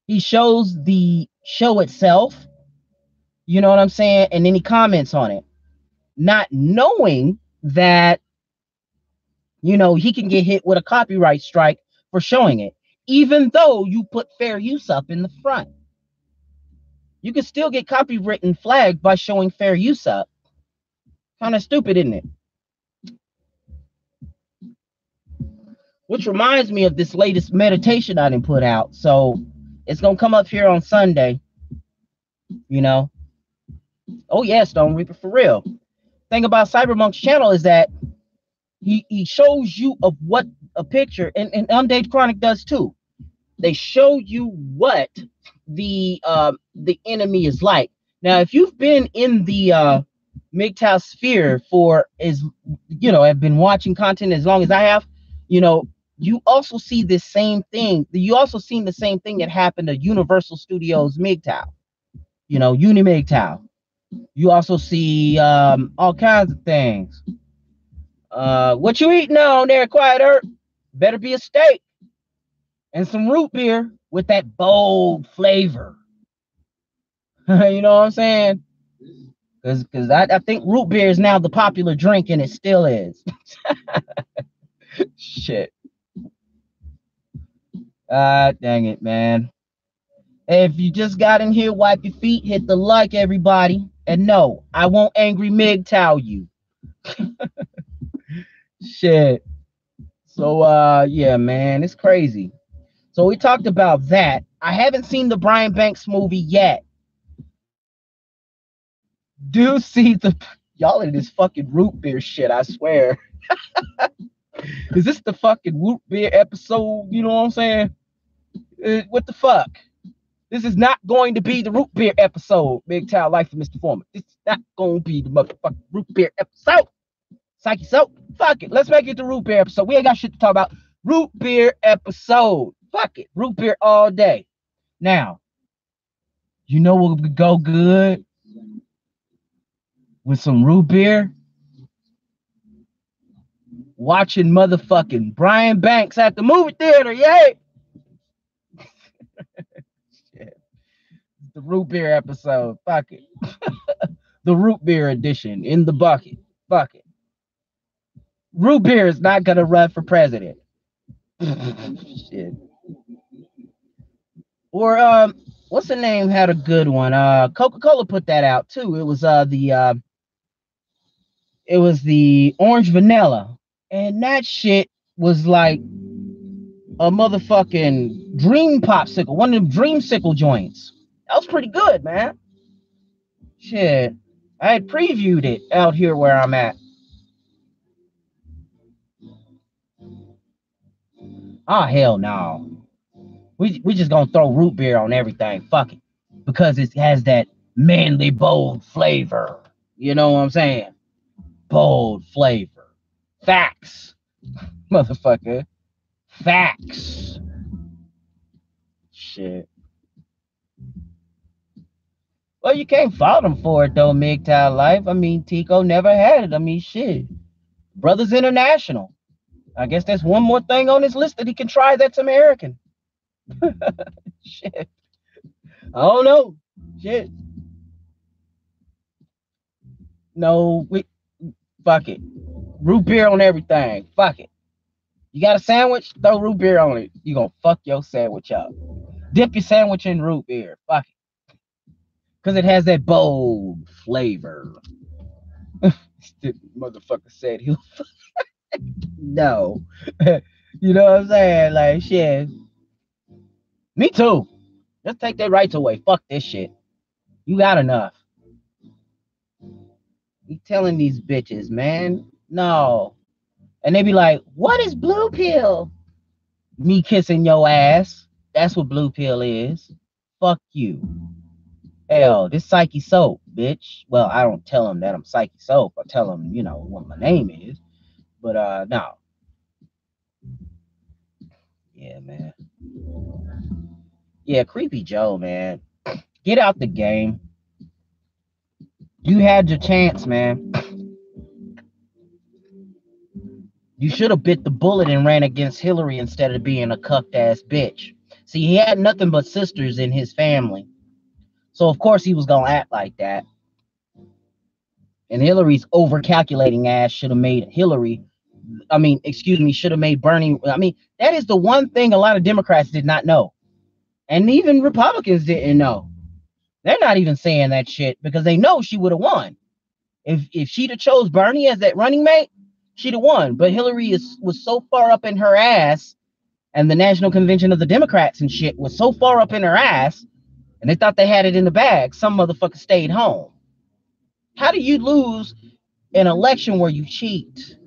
he shows the show itself. You know what I'm saying? And then he comments on it. Not knowing that you know, he can get hit with a copyright strike for showing it, even though you put fair use up in the front. You can still get copywritten flagged by showing fair use up. Kind of stupid, isn't it? Which reminds me of this latest meditation I didn't put out. So it's gonna come up here on Sunday. You know. Oh yeah, Stone Reaper for real. Thing about Cybermonk's channel is that he he shows you of what a picture and, and Undead Chronic does too. They show you what the uh, the enemy is like. Now, if you've been in the uh, MGTOW sphere for as you know, have been watching content as long as I have, you know, you also see this same thing. You also seen the same thing that happened to Universal Studios MGTOW, you know, Uni MGTOW. You also see um, all kinds of things. Uh, what you eating on there, Quiet Earth? Better be a steak and some root beer with that bold flavor. [LAUGHS] you know what I'm saying? Because because I, I think root beer is now the popular drink and it still is. [LAUGHS] Shit. Ah, dang it, man. If you just got in here, wipe your feet, hit the like, everybody. And no, I won't angry MGTOW you. [LAUGHS] Shit. So uh yeah, man, it's crazy. So we talked about that. I haven't seen the Brian Banks movie yet. Do see the y'all in this fucking root beer shit, I swear. [LAUGHS] Is this the fucking root beer episode? You know what I'm saying? Uh, what the fuck? This is not going to be the root beer episode, Big MGTOW Life of Mr. Foreman. This is not going to be the motherfucking root beer episode. Psyche so fuck it. Let's make it the root beer episode. We ain't got shit to talk about. Root beer episode. Fuck it. Root beer all day. Now, you know what would go good with some root beer? Watching motherfucking Brian Banks at the movie theater. Yay! [LAUGHS] The root beer episode. Fuck it. [LAUGHS] the root beer edition in the bucket. Fuck it. Root beer is not gonna run for president. [LAUGHS] Shit. Or um, what's the name had a good one? Uh, Coca Cola put that out too. It was uh the uh, it was the orange vanilla, and that shit was like a motherfucking dream popsicle, one of them dreamsicle joints. That was pretty good, man. Shit, I had previewed it out here where I'm at. Oh hell no. We we just gonna throw root beer on everything. Fuck it. Because it has that manly bold flavor. You know what I'm saying? Bold flavor. Facts. [LAUGHS] Motherfucker. Facts. Shit. Well, you can't fault them for it though, MGTOW life. I mean, Tico never had it. I mean, shit. Brothers International. I guess that's one more thing on his list that he can try that's American. [LAUGHS] Shit. I don't know. Shit. No, we fuck it. Root beer on everything. Fuck it. You got a sandwich? Throw root beer on it. You gonna fuck your sandwich up. Dip your sandwich in root beer. Fuck it. Because it has that bold flavor. [LAUGHS] the motherfucker said he'll. [LAUGHS] no. [LAUGHS] you know what I'm saying? Like, shit. Me too. Just take their rights away. Fuck this shit. You got enough. You telling these bitches, man. No. And they be like, what is blue pill? Me kissing your ass. That's what blue pill is. Fuck you. Hell, this Psyche Soap, bitch. Well, I don't tell him that I'm Psyche Soap. I tell him, you know, what my name is. But uh no. Yeah, man. Yeah, creepy Joe, man. Get out the game. You had your chance, man. You should have bit the bullet and ran against Hillary instead of being a cucked ass bitch. See, he had nothing but sisters in his family. So of course he was gonna act like that. And Hillary's overcalculating ass should have made Hillary, I mean, excuse me, should have made Bernie. I mean, that is the one thing a lot of Democrats did not know. And even Republicans didn't know. They're not even saying that shit because they know she would have won. If if she'd have chose Bernie as that running mate, she'd have won. But Hillary is was so far up in her ass, and the National Convention of the Democrats and shit was so far up in her ass, and they thought they had it in the bag. Some motherfucker stayed home. How do you lose an election where you cheat?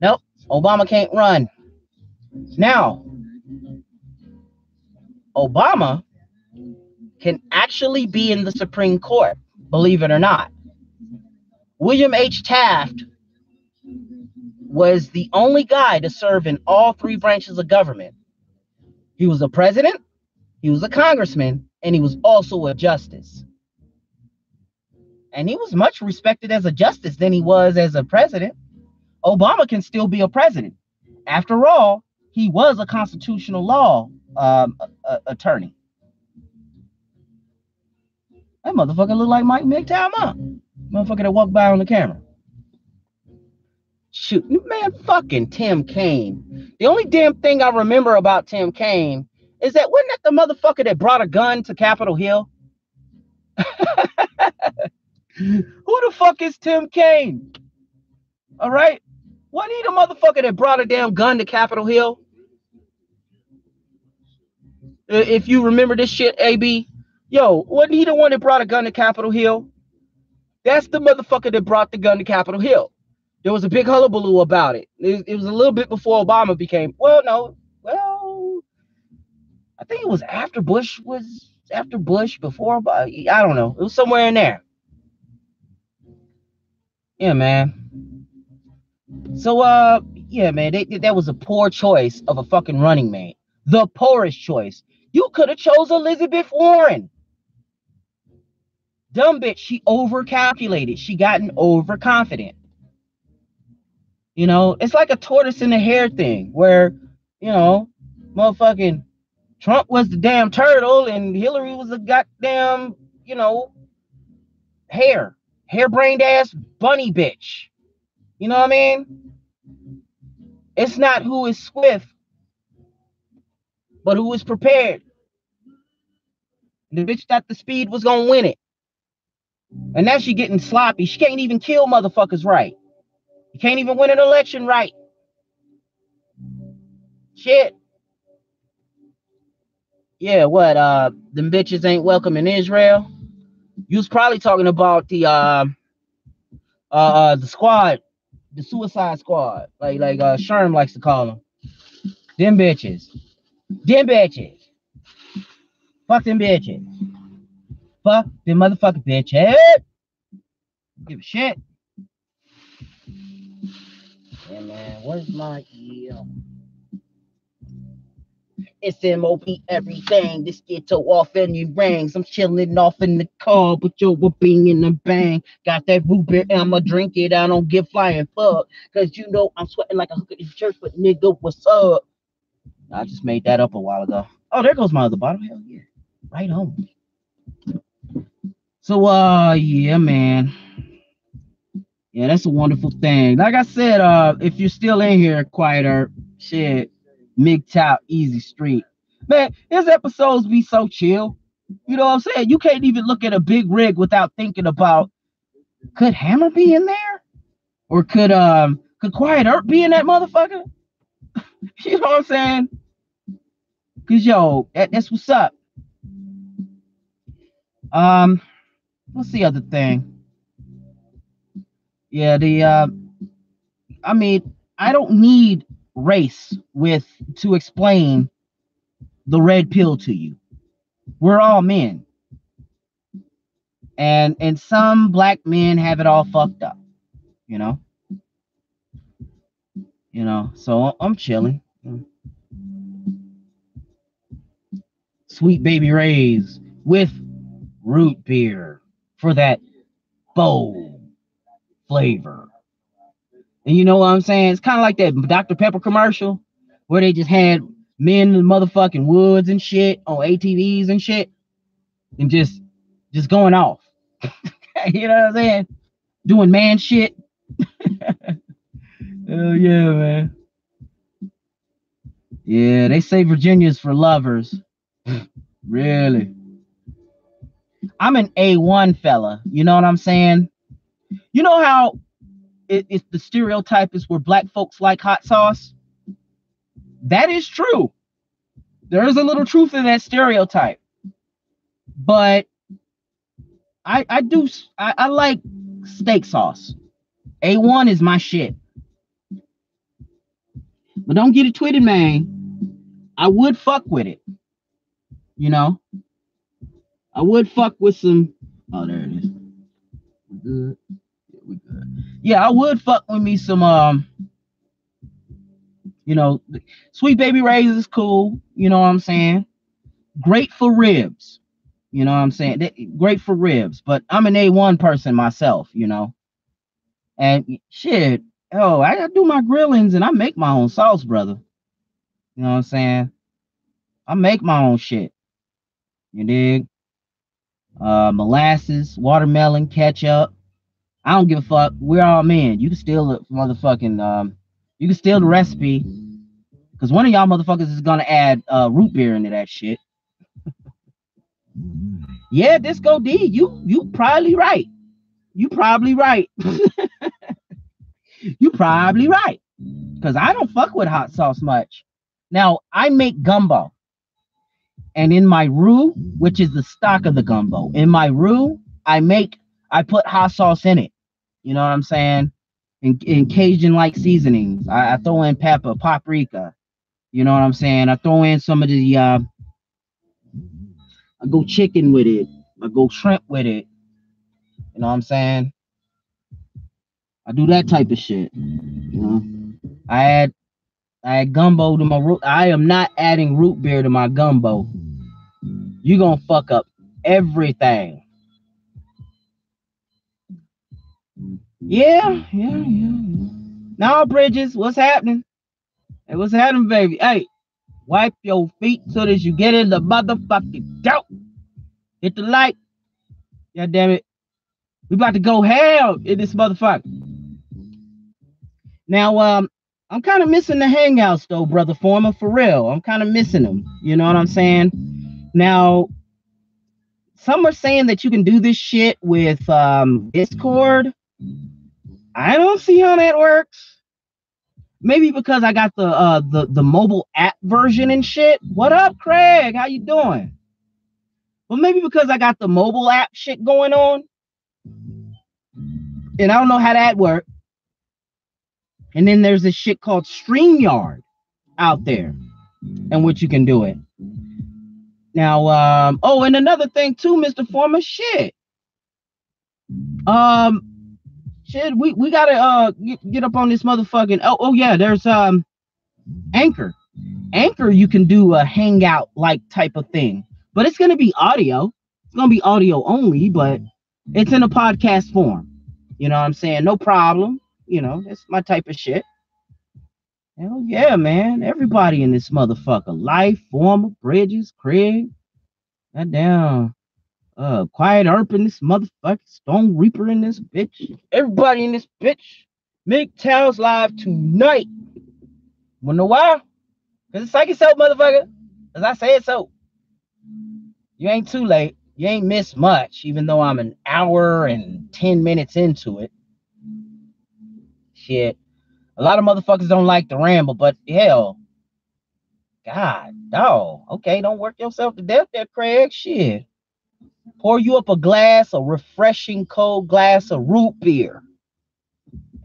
Nope, Obama can't run. Now, Obama can actually be in the Supreme Court, believe it or not. William H. Taft was the only guy to serve in all three branches of government. He was a president, he was a congressman, and he was also a justice. And he was much respected as a justice than he was as a president. Obama can still be a president. After all, he was a constitutional law um, a, a, attorney. That motherfucker looked like Mike MGTOW, huh? Motherfucker that walked by on the camera. Shoot, man, fucking Tim Kaine. The only damn thing I remember about Tim Kaine is that wasn't that the motherfucker that brought a gun to Capitol Hill? [LAUGHS] Who the fuck is Tim Kaine? All right. Wasn't he the motherfucker that brought a damn gun to Capitol Hill? If you remember this shit, AB, yo, wasn't he the one that brought a gun to Capitol Hill? That's the motherfucker that brought the gun to Capitol Hill. There was a big hullabaloo about it. It, it was a little bit before Obama became, well, no, I think it was after Bush was after Bush, before Obama. I don't know. It was somewhere in there. Yeah, man. So, uh, yeah, man, they, that was a poor choice of a fucking running mate. The poorest choice. You could have chose Elizabeth Warren. Dumb bitch, she overcalculated. She gotten overconfident. You know, it's like a tortoise and a hare thing where, you know, motherfucking Trump was the damn turtle and Hillary was a goddamn, you know, hair, hare, harebrained ass bunny bitch. You know what I mean? It's not who is swift, but who is prepared. The bitch thought the speed was gonna win it. And now she getting sloppy. She can't even kill motherfuckers right. You can't even win an election right. Shit. Yeah, what? Uh, them bitches ain't welcome in Israel. You was probably talking about the uh, uh, uh the squad, the Suicide Squad, like like uh Sherm likes to call them. Them bitches, them bitches. Fuck them bitches. Fuck them motherfucking bitches. Give a shit. Yeah, man. Where's my yeah? It's MOB everything. This ghetto off any rings. I'm chilling off in the car, but you're whooping in the bang. Got that root beer, I'ma drink it. I don't give flying fuck. Cause you know I'm sweating like a hooker in church, but nigga, what's up? I just made that up a while ago. Oh, there goes my other bottle. Hell yeah. Right on. So uh yeah, man. Yeah, that's a wonderful thing. Like I said, uh, if you're still in here, quieter, shit, MGTOW, easy street. Man, his episodes be so chill. You know what I'm saying? You can't even look at a big rig without thinking about could Hammer be in there? Or could um could Quiet Earp be in that motherfucker? [LAUGHS] you know what I'm saying? Cause yo, that, that's what's up. Um, what's the other thing? Yeah, the uh, I mean, I don't need race with to explain the red pill to you. We're all men. And and some black men have it all fucked up, you know. You know, so I'm chilling. Sweet baby rays with root beer for that bold flavor. And you know what I'm saying? It's kind of like that Dr. Pepper commercial where they just had men in the motherfucking woods and shit on ATVs and shit and just just going off. [LAUGHS] you know what I'm saying? Doing man shit. [LAUGHS] oh yeah, man. Yeah, they say Virginia's for lovers. [LAUGHS] really? I'm an A1 fella. You know what I'm saying? You know how it, it's the stereotype is where black folks like hot sauce? That is true. There is a little truth in that stereotype. But I I do I, I like steak sauce. A1 is my shit. But don't get it twisted, man. I would fuck with it. You know, I would fuck with some. Oh, there it is. We good. Yeah, we good. Yeah, I would fuck with me some. Um, you know, Sweet Baby Ray's is cool. You know what I'm saying? Great for ribs. You know what I'm saying? They, great for ribs. But I'm an A1 person myself. You know, and shit. Oh, I do my grillings and I make my own sauce, brother. You know what I'm saying? I make my own shit. You dig? Uh, molasses, watermelon, ketchup. I don't give a fuck. We're all men. You can steal the motherfucking um, you can steal the recipe. Cause one of y'all motherfuckers is gonna add uh root beer into that shit. yeah, Disco D, you you probably right. You probably right. [LAUGHS] you probably right. Cause I don't fuck with hot sauce much. Now I make gumbo. And in my roux, which is the stock of the gumbo, in my roux, I make I put hot sauce in it. You know what I'm saying? In, in Cajun like seasonings. I, I, throw in pepper, paprika. You know what I'm saying? I throw in some of the uh I go chicken with it. I go shrimp with it. You know what I'm saying? I do that type of shit. You know, I add I add gumbo to my root. I am not adding root beer to my gumbo you're gonna fuck up everything. Yeah, yeah, yeah. Now, Bridges, what's happening? Hey, what's happening, baby? Hey, wipe your feet so that you get in the motherfucking dope. Hit the light. God damn it. We about to go hell in this motherfucker. Now, um, I'm kind of missing the hangouts though, brother Former, for real. I'm kind of missing them. You know what I'm saying? Now, some are saying that you can do this shit with um, Discord. I don't see how that works. Maybe because I got the uh, the the mobile app version and shit. What up, Craig? How you doing? Well, maybe because I got the mobile app shit going on, and I don't know how that works. And then there's this shit called StreamYard out there, and which you can do it. Now, um, oh, and another thing too, Mr. Former, shit. Um, shit, we, we gotta uh get, get up on this motherfucking oh oh yeah, there's um Anchor. Anchor, you can do a hangout like type of thing, but it's gonna be audio. It's gonna be audio only, but it's in a podcast form. You know what I'm saying? No problem. You know, that's my type of shit. Hell yeah, man. Everybody in this motherfucker. Life, Former, Bridges, Craig. That damn uh quiet Earp in this motherfucker. Stone Reaper in this bitch. Everybody in this bitch. Make MGTOW's live tonight. Wanna know why? Because it's like yourself, motherfucker. Cause I said so. You ain't too late. You ain't missed much, even though I'm an hour and 10 minutes into it. Shit. A lot of motherfuckers don't like the ramble, but hell. God, dog. Okay, don't work yourself to death there, Craig. Shit. Pour you up a glass, a refreshing cold glass of root beer,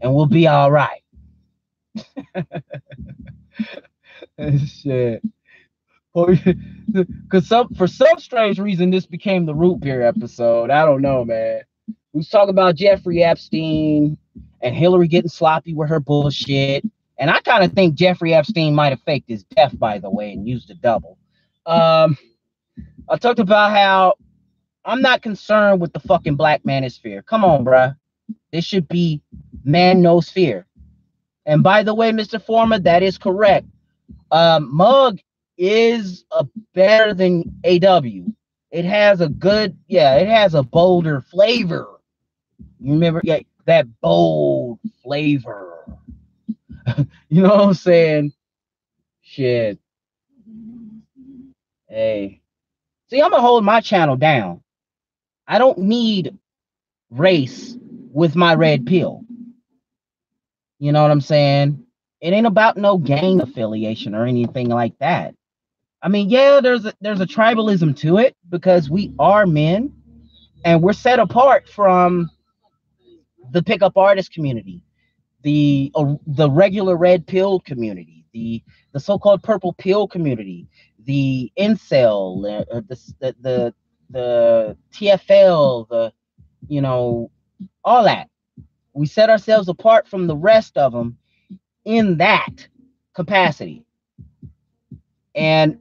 and we'll be all right. [LAUGHS] Shit. Because [LAUGHS] some for some strange reason this became the root beer episode. I don't know, man. We was talking about Jeffrey Epstein and Hillary getting sloppy with her bullshit. And I kind of think Jeffrey Epstein might have faked his death, by the way, and used a double. Um, I talked about how I'm not concerned with the fucking black manosphere. Come on, bruh. This should be man knows fear. And by the way, Mr. Former, that is correct. Um, Mug is a better than A&W. It has a good, yeah, it has a bolder flavor. You remember, yeah, that bold flavor. [LAUGHS] you know what I'm saying? Shit. Hey. See, I'm gonna hold my channel down. I don't need race with my red pill. You know what I'm saying? It ain't about no gang affiliation or anything like that. I mean, yeah, there's a, there's a tribalism to it because we are men and we're set apart from the pickup artist community, the uh, the regular red pill community, the the so-called purple pill community, the incel, uh, the, the the the TFL, the you know, all that. We set ourselves apart from the rest of them in that capacity. And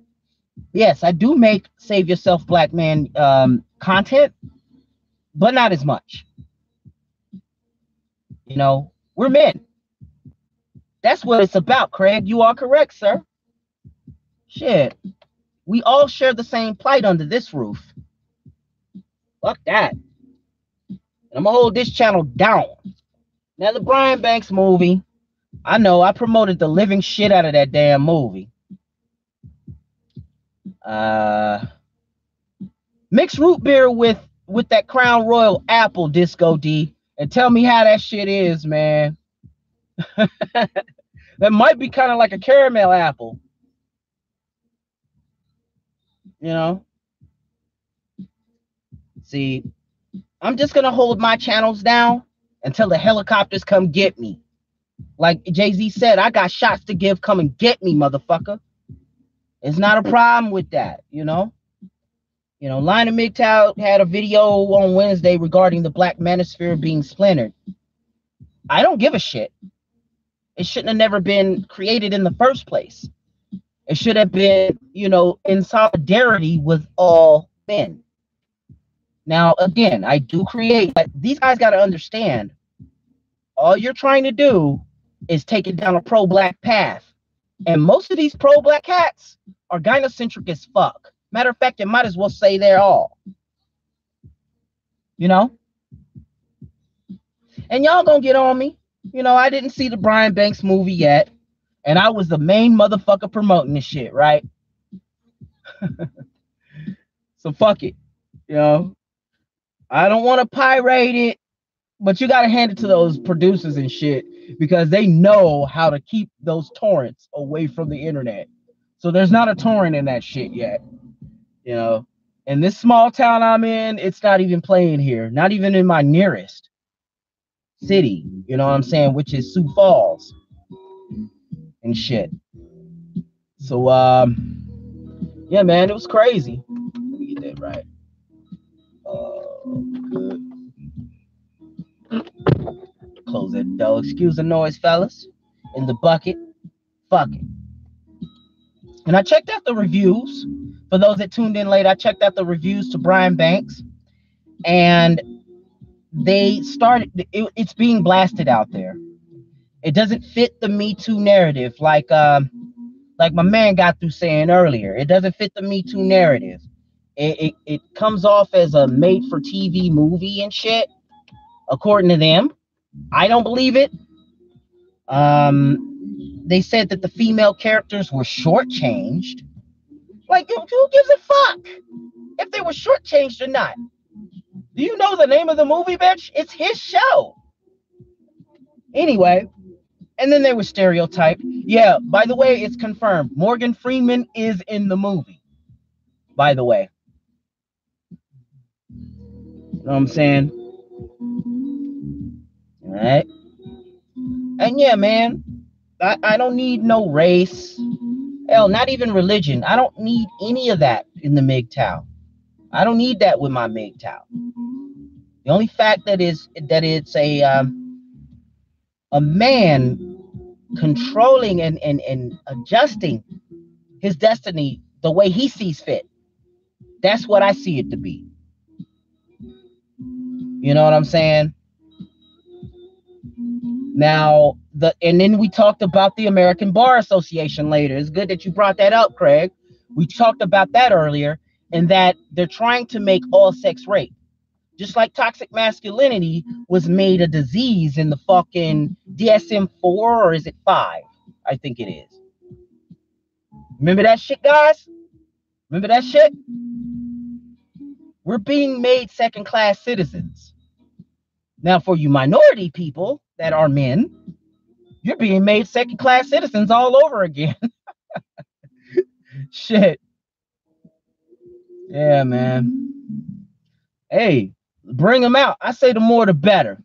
yes, I do make save yourself black man um, content, but not as much. You know, we're men. That's what it's about, Craig. You are correct, sir. Shit. We all share the same plight under this roof. Fuck that. And I'm gonna hold this channel down. Now the Brian Banks movie, I know I promoted the living shit out of that damn movie. Uh, mix root beer with with that Crown Royal apple disco D and tell me how that shit is, man. [LAUGHS] that might be kind of like a caramel apple. You know? See, I'm just gonna hold my channels down until the helicopters come get me. Like Jay-Z said, I got shots to give. Come and get me, motherfucker. It's not a problem with that, you know. You know, Lionel MGTOW had a video on Wednesday regarding the Black Manosphere being splintered. I don't give a shit. It shouldn't have never been created in the first place. It should have been, you know, in solidarity with all men. Now, again, I do create, but these guys got to understand all you're trying to do is take it down a pro black path. And most of these pro black hats are gynocentric as fuck. Matter of fact, it might as well say they're all. You know? And y'all gonna get on me. You know, I didn't see the Brian Banks movie yet. And I was the main motherfucker promoting this shit, right? [LAUGHS] so fuck it. You know, I don't want to pirate it, but you got to hand it to those producers and shit because they know how to keep those torrents away from the internet. So there's not a torrent in that shit yet. You know, in this small town I'm in, it's not even playing here, not even in my nearest city, you know what I'm saying, which is Sioux Falls and shit. So um yeah, man, it was crazy. Let me get that right. Oh, good. Close that door. Excuse the noise, fellas. In the bucket. Fuck it. And I checked out the reviews. For those that tuned in late, I checked out the reviews to Brian Banks. And they started, it, it's being blasted out there. It doesn't fit the Me Too narrative, like um, like my man got through saying earlier. It doesn't fit the Me Too narrative. It, it, it comes off as a made for TV movie and shit, according to them. I don't believe it. Um, they said that the female characters were shortchanged. Like, who gives a fuck if they were shortchanged or not? Do you know the name of the movie, bitch? It's his show. Anyway, and then they were stereotyped. Yeah, by the way, it's confirmed. Morgan Freeman is in the movie. By the way. You know what I'm saying? All right. And yeah, man, I, I don't need no race. Hell, not even religion. I don't need any of that in the MGTOW. I don't need that with my MGTOW. The only fact that is that it's a um, a man controlling and, and, and adjusting his destiny the way he sees fit. That's what I see it to be. You know what I'm saying? Now, the and then we talked about the American Bar Association later. It's good that you brought that up, Craig. We talked about that earlier, and that they're trying to make all sex rape. Just like toxic masculinity was made a disease in the fucking DSM 4 or is it 5? I think it is. Remember that shit, guys? Remember that shit? We're being made second class citizens. Now, for you minority people that are men, you're being made second class citizens all over again. [LAUGHS] shit. Yeah, man. Hey, Bring them out. I say the more the better.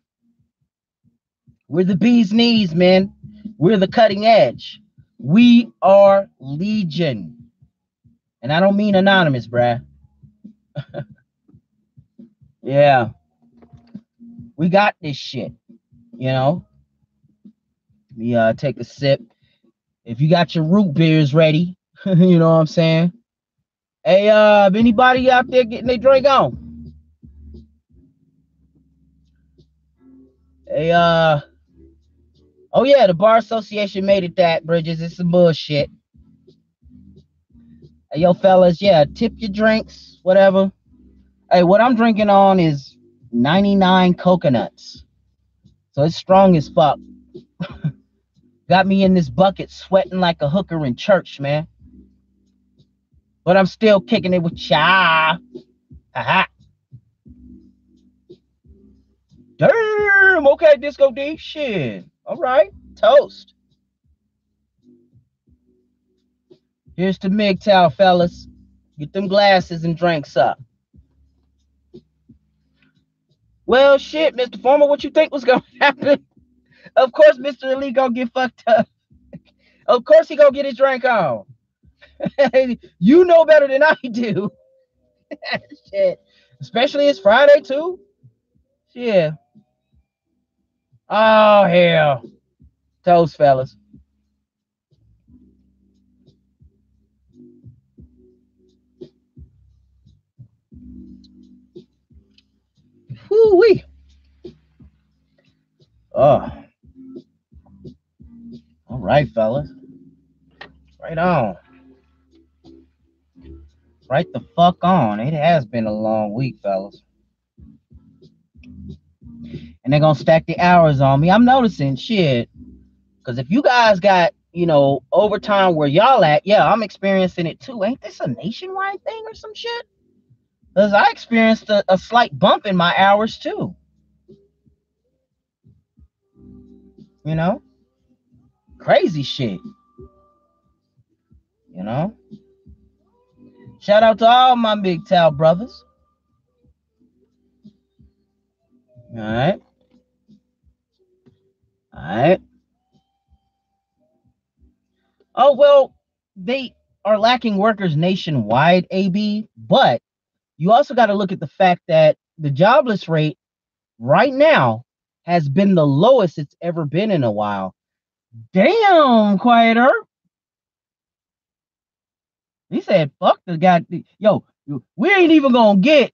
We're the bee's knees, man. We're the cutting edge. We are legion. And I don't mean anonymous, bruh. [LAUGHS] yeah. We got this shit. You know? Let me uh take a sip. If you got your root beers ready, [LAUGHS] you know what I'm saying? Hey, uh, anybody out there getting their drink on? Hey, uh, oh yeah, the bar association made it that Bridges. It's some bullshit. Hey, yo, fellas, yeah, tip your drinks, whatever. Hey, what I'm drinking on is 99 coconuts, so it's strong as fuck. [LAUGHS] Got me in this bucket sweating like a hooker in church, man. But I'm still kicking it with cha. Ha ha. Damn. Okay, Disco D. Shit. All right. Toast. Here's to MGTOW, fellas. Get them glasses and drinks up. Well, shit, Mr. Former, what you think was gonna [LAUGHS] happen? Of course, Mr. Elite gonna get fucked up. of course, he gonna get his drink on. [LAUGHS] you know better than I do. [LAUGHS] shit, especially it's Friday too. Yeah. Oh hell. Toast fellas. Whoo wee. Oh. All right, fellas. Right on. Right the fuck on. It has been a long week, fellas and they're gonna stack the hours on me. I'm noticing shit. Cause if you guys got, you know, overtime where y'all at, yeah, I'm experiencing it too. Ain't this a nationwide thing or some shit? Cause I experienced a, a slight bump in my hours too. You know? Crazy shit. You know? Shout out to all my MGTOW brothers. All right. All right. Oh, well, they are lacking workers nationwide, AB, but you also got to look at the fact that the jobless rate right now has been the lowest it's ever been in a while. Damn, quieter. He said, fuck the guy. Yo, we ain't even gonna get.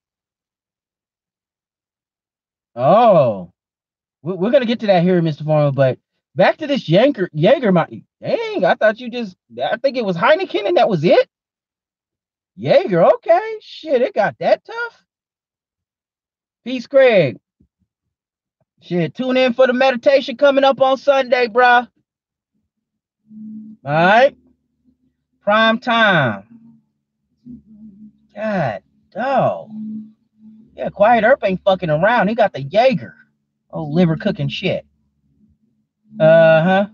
Oh, we're gonna get to that here, Mr. Farmer. But back to this Yanker, Jaeger. My dang, I thought you just. I think it was Heineken, and that was it. Jaeger, okay, shit, it got that tough. Peace, Craig. Shit, tune in for the meditation coming up on Sunday, bruh. All right, prime time. God, oh. Yeah, Quiet Earp ain't fucking around. He got the Jaeger. Oh, liver cooking shit. Uh huh.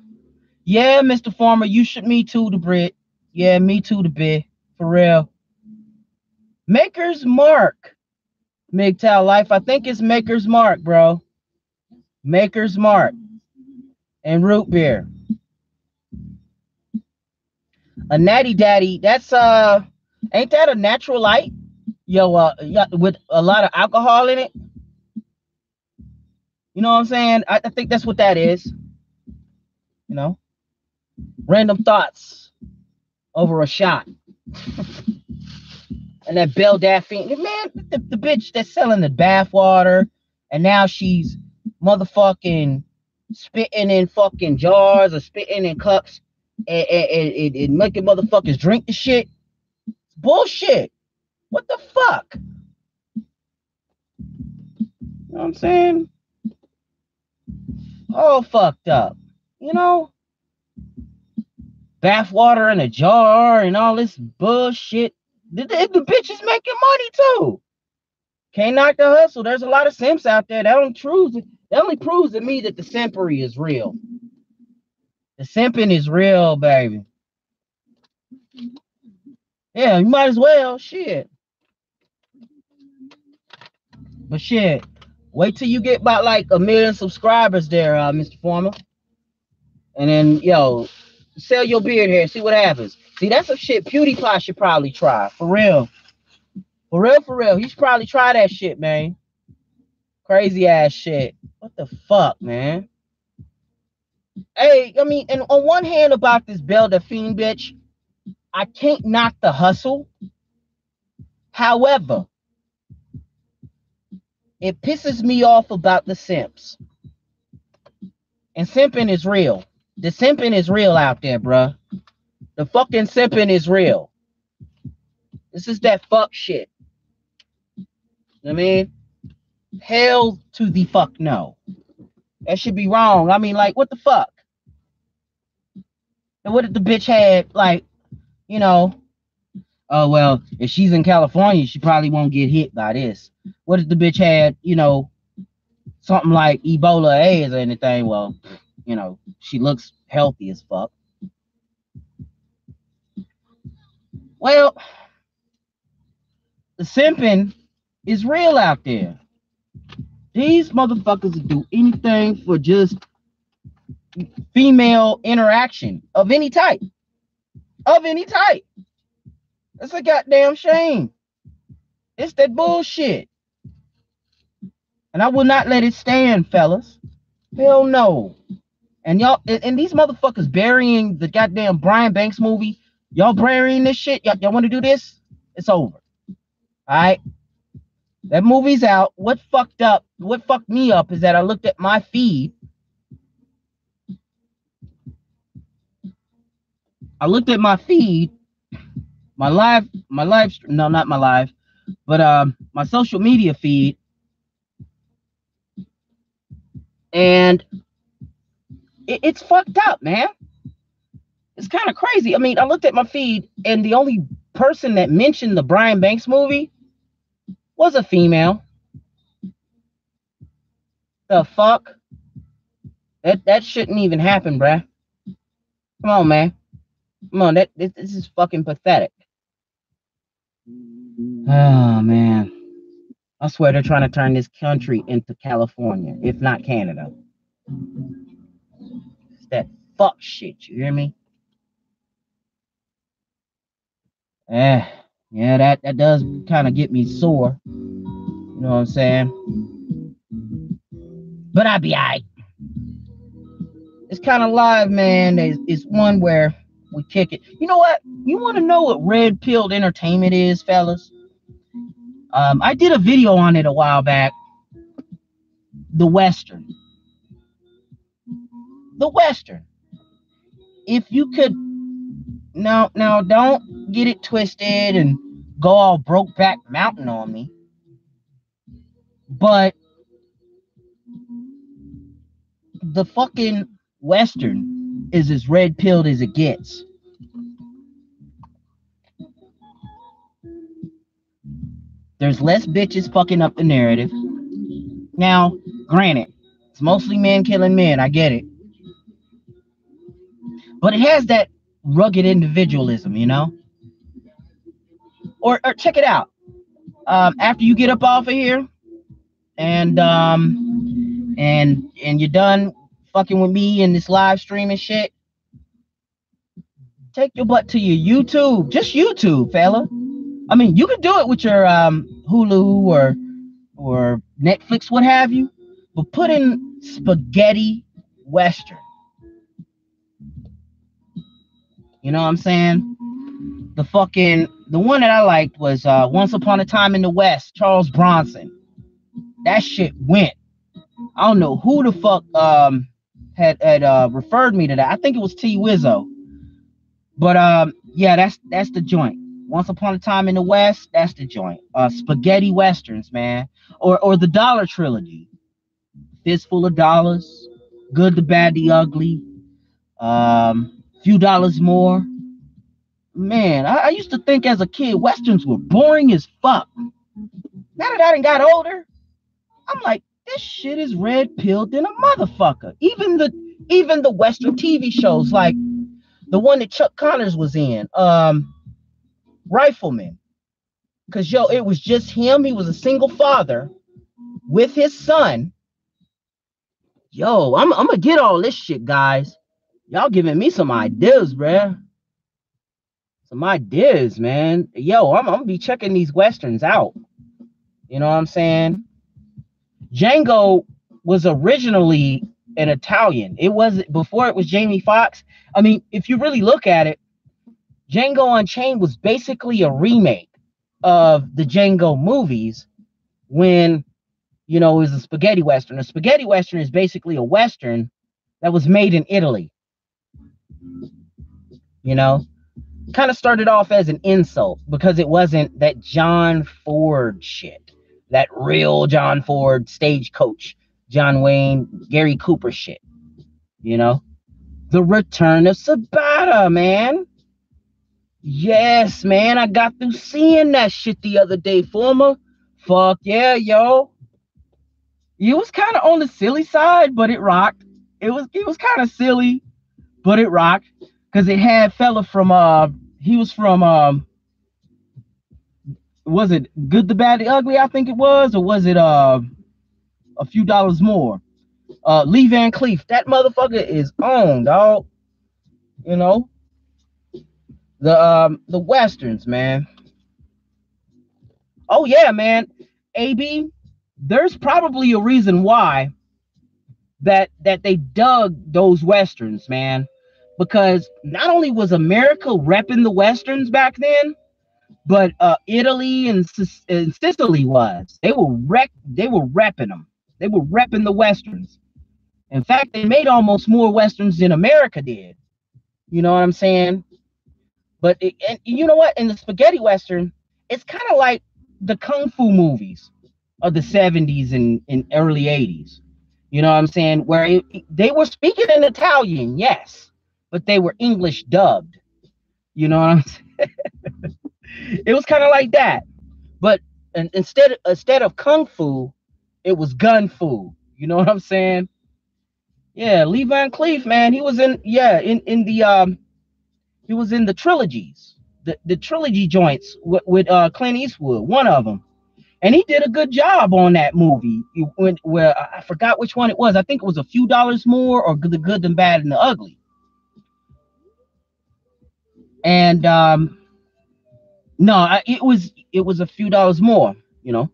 Yeah, Mr. Farmer, you should me too, the Brit. Yeah, me too, the bit. For real. Maker's Mark. MGTOW Life. I think it's Maker's Mark, bro. Maker's Mark. And root beer. A natty daddy. That's uh ain't that a natural light? Yo, uh with a lot of alcohol in it. You know what I'm saying? I, I think that's what that is. You know, random thoughts over a shot. [LAUGHS] and that Belle Delphine, man, the, the bitch that's selling the bath water, and now she's motherfucking spitting in fucking jars or spitting in cups and, and, and, and making motherfuckers drink the shit. Bullshit. What the fuck? You know what I'm saying? All fucked up. You know? Bath water in a jar and all this bullshit. The, the, bitch is making money too. Can't knock the hustle. There's a lot of simps out there that only proves. That only proves to me that the simpery is real. The simping is real, baby. Yeah, you might as well. Shit. But shit, wait till you get about like a million subscribers there, uh, Mr. Former. And then, yo, sell your beard hair, see what happens. See, that's some shit PewDiePie should probably try. For real. For real, for real. He should probably try that shit, man. Crazy ass shit. What the fuck, man? Hey, I mean, and on one hand about this Belle Delphine bitch, I can't knock the hustle. However, it pisses me off about the simps. And simping is real. The simping is real out there, bruh. The fucking simping is real. This is that fuck shit. I mean, hell to the fuck no. That should be wrong. I mean, like, what the fuck? And what if the bitch had, like, you know, oh, well, if she's in California, she probably won't get hit by this. What if the bitch had, you know, something like Ebola AIDS or anything? Well, you know, she looks healthy as fuck. Well, the simping is real out there. These motherfuckers do anything for just female interaction of any type. Of any type. It's a goddamn shame. It's that bullshit. And I will not let it stand, fellas. Hell no. And y'all, and, and these motherfuckers burying the goddamn Brian Banks movie. Y'all praying this shit. Y'all, y'all want to do this? It's over. All right. That movie's out. What fucked up? What fucked me up is that I looked at my feed. I looked at my feed, my live, my live. No, not my live, but um, my social media feed, and it, it's fucked up, man. It's kind of crazy. I mean, I looked at my feed, and the only person that mentioned the Brian Banks movie was a female. The fuck? That that shouldn't even happen, bruh. Come on, man. Come on, that this, this is fucking pathetic. Oh man. I swear they're trying to turn this country into California, if not Canada. It's that fuck shit, you hear me? Eh, yeah, that, that does kind of get me sore. You know what I'm saying? But I'll be alright. It's kind of live, man. It's, it's one where we kick it. You know what? You want to know what red pilled entertainment is, fellas? Um, I did a video on it a while back. The Western. The Western. If you could now now don't get it twisted and go all broke back mountain on me. But the fucking Western is as red pilled as it gets. There's less bitches fucking up the narrative. Now, granted, it's mostly men killing men. I get it. But it has that rugged individualism, you know? Or, or check it out. Um, after you get up off of here and um and and you're done fucking with me in this live stream and shit, take your butt to your YouTube. Just YouTube, fella. I mean, you could do it with your um Hulu or or Netflix, what have you, but put in spaghetti western. You know what I'm saying? The fucking the one that I liked was uh Once Upon a Time in the West, Charles Bronson. That shit went. I don't know who the fuck um had had uh referred me to that. I think it was T Wizzo. But um yeah, that's that's the joint. Once Upon a Time in the West, that's the joint. Uh spaghetti westerns, man. Or or the Dollar Trilogy. Fistful of Dollars, Good, the Bad, the Ugly, um, Few Dollars More. Man, I, I used to think as a kid westerns were boring as fuck. Now that I done got older, I'm like, this shit is red pilled than a motherfucker. Even the even the western TV shows, like the one that Chuck Connors was in, um, Rifleman. Cause yo, it was just him. He was a single father with his son. Yo, I'm I'm gonna get all this shit, guys. Y'all giving me some ideas, bruh. Some ideas, man. Yo, I'm, I'm gonna be checking these westerns out. You know what I'm saying? Django was originally an Italian. It was before it was Jamie Foxx. I mean, if you really look at it, Django Unchained was basically a remake of the Django movies when you know it was a spaghetti western. A spaghetti western is basically a western that was made in Italy. You know, kind of started off as an insult because it wasn't that John Ford shit, that real John Ford stagecoach, John Wayne, Gary Cooper shit. You know, the return of Sabata, man. Yes, man, I got through seeing that shit the other day, former. Fuck yeah, yo. It was kind of on the silly side, but it rocked. It was it was kind of silly, but it rocked because it had fella from uh he was from um was it good the bad the ugly I think it was or was it uh a few dollars more? Uh Lee Van Cleef that motherfucker is on dog you know? The um the westerns man. Oh yeah man. AB there's probably a reason why that that they dug those westerns man because not only was America repping the westerns back then, but uh, Italy and, and Sicily was. They were rec- They were repping them. They were repping the westerns. In fact, they made almost more westerns than America did. You know what I'm saying? But it, and you know what? In the spaghetti western, it's kind of like the kung fu movies of the 70s and, and early 80s. You know what I'm saying? Where it, they were speaking in Italian, yes but they were English dubbed. You know what I'm [LAUGHS] saying? it was kind of like that. But and instead instead of kung fu, it was gun fu. You know what I'm saying? Yeah, Lee Van Cleef, man, he was in yeah in in the um he was in the trilogies, the the trilogy joints with, with uh Clint Eastwood, one of them, and he did a good job on that movie. When where I forgot which one it was. I think it was a few dollars more or the good, and bad, and the ugly and um no it was it was a few dollars more you know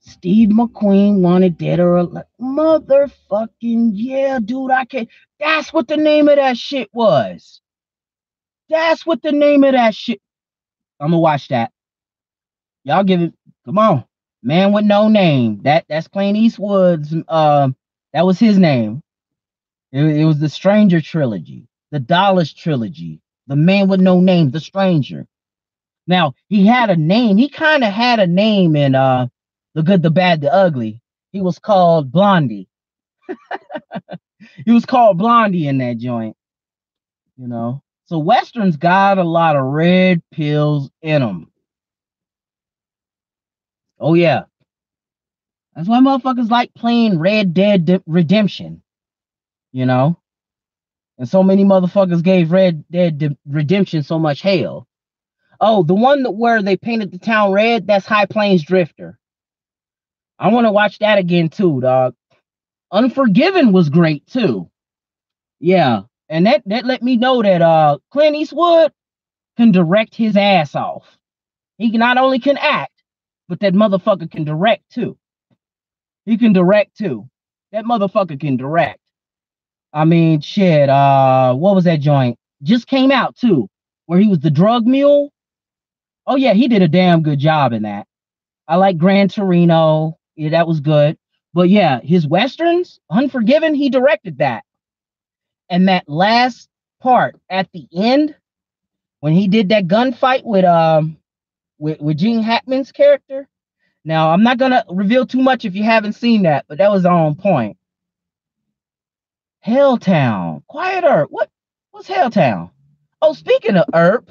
steve mcqueen wanted dead or alive motherfucking yeah dude i can't that's what the name of that shit was that's what the name of that shit i'm gonna watch that y'all give it come on man with no name that that's Clint eastwood's uh, that was his name it, it was the stranger trilogy the Dollars trilogy, The Man with No Name, The Stranger. Now, he had a name. He kind of had a name in uh The Good, the Bad, the Ugly. He was called Blondie. [LAUGHS] he was called Blondie in that joint. You know. So westerns got a lot of red pills in them. Oh yeah. That's why motherfuckers like playing Red Dead De- Redemption. You know? And so many motherfuckers gave Red Dead De- Redemption so much hell. Oh, the one that where they painted the town red, that's High Plains Drifter. I want to watch that again too, dog. Unforgiven was great too. Yeah, and that that let me know that uh Clint Eastwood can direct his ass off. He not only can act, but that motherfucker can direct too. He can direct too. That motherfucker can direct. I mean, shit. Uh, what was that joint? Just came out too, where he was the drug mule. Oh yeah, he did a damn good job in that. I like Gran Torino. Yeah, that was good. But yeah, his westerns, Unforgiven, he directed that. And that last part at the end, when he did that gunfight with um with, with Gene Hackman's character. Now I'm not gonna reveal too much if you haven't seen that, but that was on point. Helltown, Quiet Earp. What what's Helltown? Oh, speaking of Earp,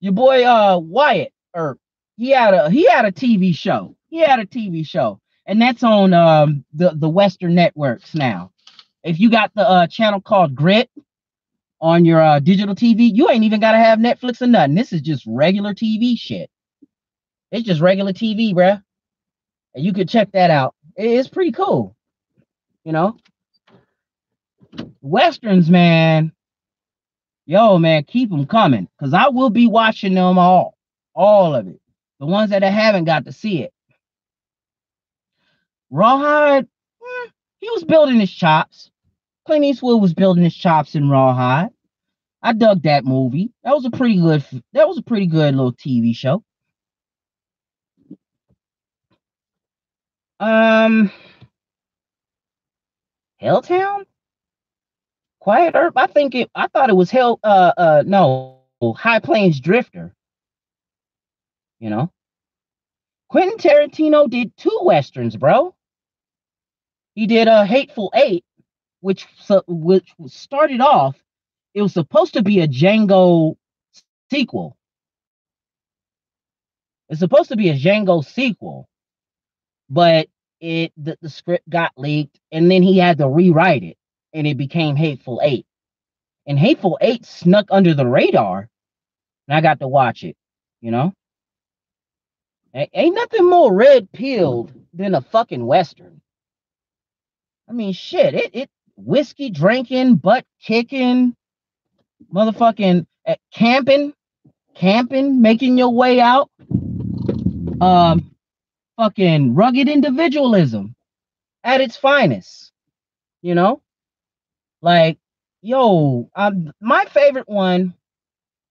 your boy uh Wyatt Earp, he had a he had a TV show. He had a TV show, and that's on um the the Western networks now. If you got the uh channel called Grit on your uh, digital TV, you ain't even gotta have Netflix or nothing. This is just regular TV shit. It's just regular TV, bruh. And you could check that out. It's pretty cool. You know, westerns, man. Yo, man, keep them coming, cause I will be watching them all, all of it. The ones that I haven't got to see it. Rawhide, eh, he was building his chops. Clint Eastwood was building his chops in Rawhide. I dug that movie. That was a pretty good. That was a pretty good little TV show. Um, Helltown, Quiet Earp. I think it. I thought it was Hell. Uh, uh, no, High Plains Drifter. You know, Quentin Tarantino did two westerns, bro. He did a uh, Hateful Eight, which which started off. It was supposed to be a Django sequel. It's supposed to be a Django sequel, but it the, the script got leaked, and then he had to rewrite it, and it became Hateful Eight. And Hateful Eight snuck under the radar, and I got to watch it. You know, ain't nothing more red pilled than a fucking western. I mean, shit, it it whiskey drinking, butt kicking, motherfucking uh, camping, camping, making your way out. Um, fucking rugged individualism at its finest. You know, like yo, um, my favorite one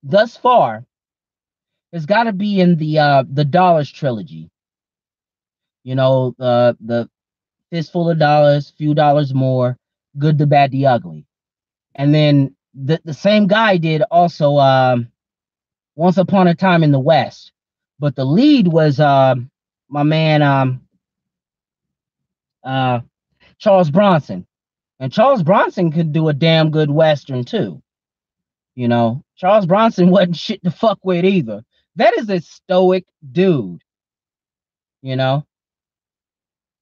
thus far has got to be in the uh the Dollars trilogy. You know, the the fistful of dollars, few dollars more, good, the bad, the ugly. And then the, the same guy did also um Once Upon a Time in the West. But the lead was uh, my man um uh Charles Bronson. And Charles Bronson could do a damn good western too. You know, Charles Bronson [LAUGHS] wasn't shit to fuck with either. That is a stoic dude. You know,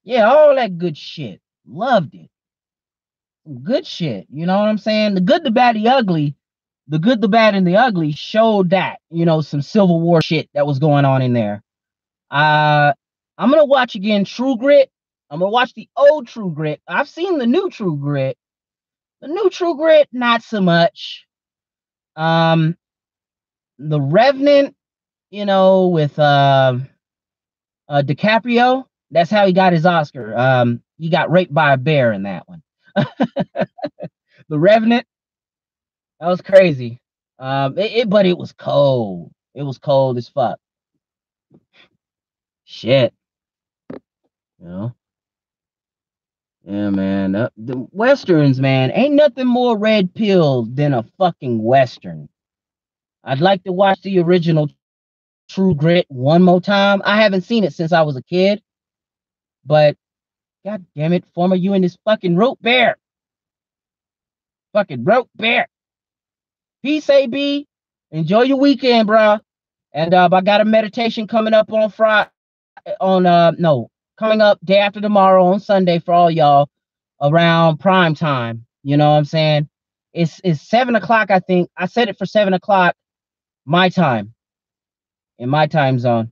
yeah, all that good shit. Loved it. Good shit. You know what I'm saying? The good, the bad, the ugly. The good, the bad, and the ugly showed that, you know, some Civil War shit that was going on in there. Uh I'm gonna watch again True Grit. I'm gonna watch the old True Grit. I've seen the new True Grit. The new True Grit, not so much. Um the Revenant, you know, with uh, uh DiCaprio. That's how he got his Oscar. Um, he got raped by a bear in that one. [LAUGHS] the Revenant. That was crazy. Um, it, it, but it was cold. It was cold as fuck. Shit. You know. Yeah, man. Uh, the westerns, man, ain't nothing more red pill than a fucking western. I'd like to watch the original True Grit one more time. I haven't seen it since I was a kid. But god damn it, former you and this fucking rope bear. Fucking rope bear. Peace, AB. Enjoy your weekend, bro. And uh, I got a meditation coming up on Friday. on uh no coming up day after tomorrow on Sunday for all y'all around prime time. You know what I'm saying? It's it's seven o'clock, I think. I set it for seven o'clock my time in my time zone.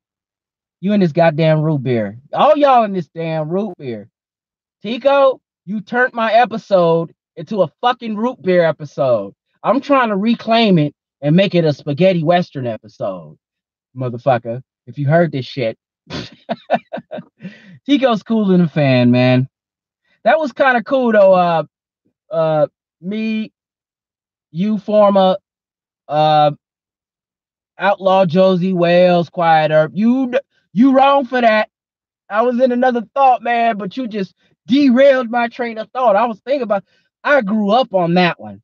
You in this goddamn root beer. All y'all in this damn root beer. Tico, you turned my episode into a fucking root beer episode. I'm trying to reclaim it and make it a spaghetti western episode. Motherfucker. If you heard this shit. [LAUGHS] Tico's cool in the fan, man. That was kind of cool though. Uh uh me, you former uh outlaw Josey Wales, quiet. You you wrong for that. I was in another thought, man, but you just derailed my train of thought. I was thinking about I grew up on that one.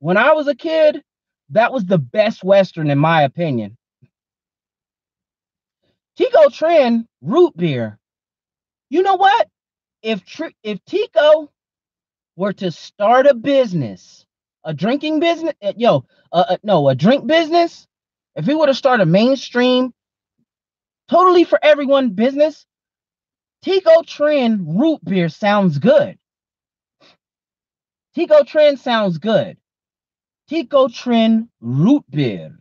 When I was a kid, that was the best Western, in my opinion. Tico Tren root beer. You know what? If if Tico were to start a business, a drinking business, eh, yo, uh, uh, no, a drink business, if he were to start a mainstream, totally for everyone business, Tico Tren root beer sounds good. Tico Tren sounds good. Tico Tren root beer.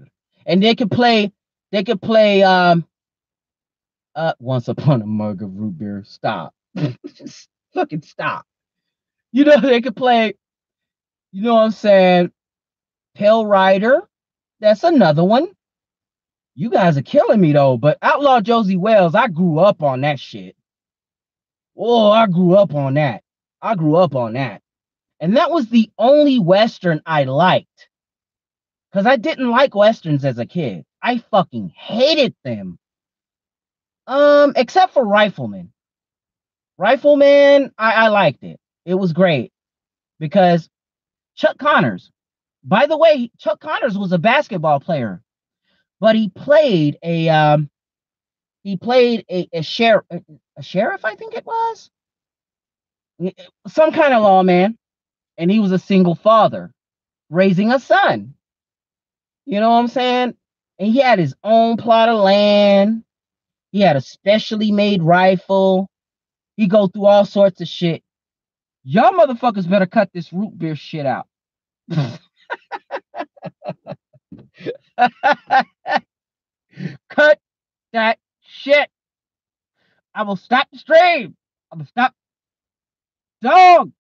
And they could play, they could play um uh once upon a mug of root beer. Stop. [LAUGHS] Just fucking stop. You know, they could play, you know what I'm saying? Pale Rider. That's another one. You guys are killing me though, but Outlaw Josey Wales, I grew up on that shit. Oh, I grew up on that. I grew up on that. And that was the only Western I liked. Because I didn't like Westerns as a kid. I fucking hated them. Um, except for Rifleman. Rifleman, I, I liked it. It was great. Because Chuck Connors, by the way, Chuck Connors was a basketball player, but he played a um he played a, a sheriff a sheriff, I think it was. Eh, some kind of lawman. And he was a single father raising a son. You know what I'm saying? And he had his own plot of land. He had a specially made rifle. He go through all sorts of shit. Y'all motherfuckers better cut this root beer shit out. [LAUGHS] cut that shit. I will stop the stream. I will stop. Dog.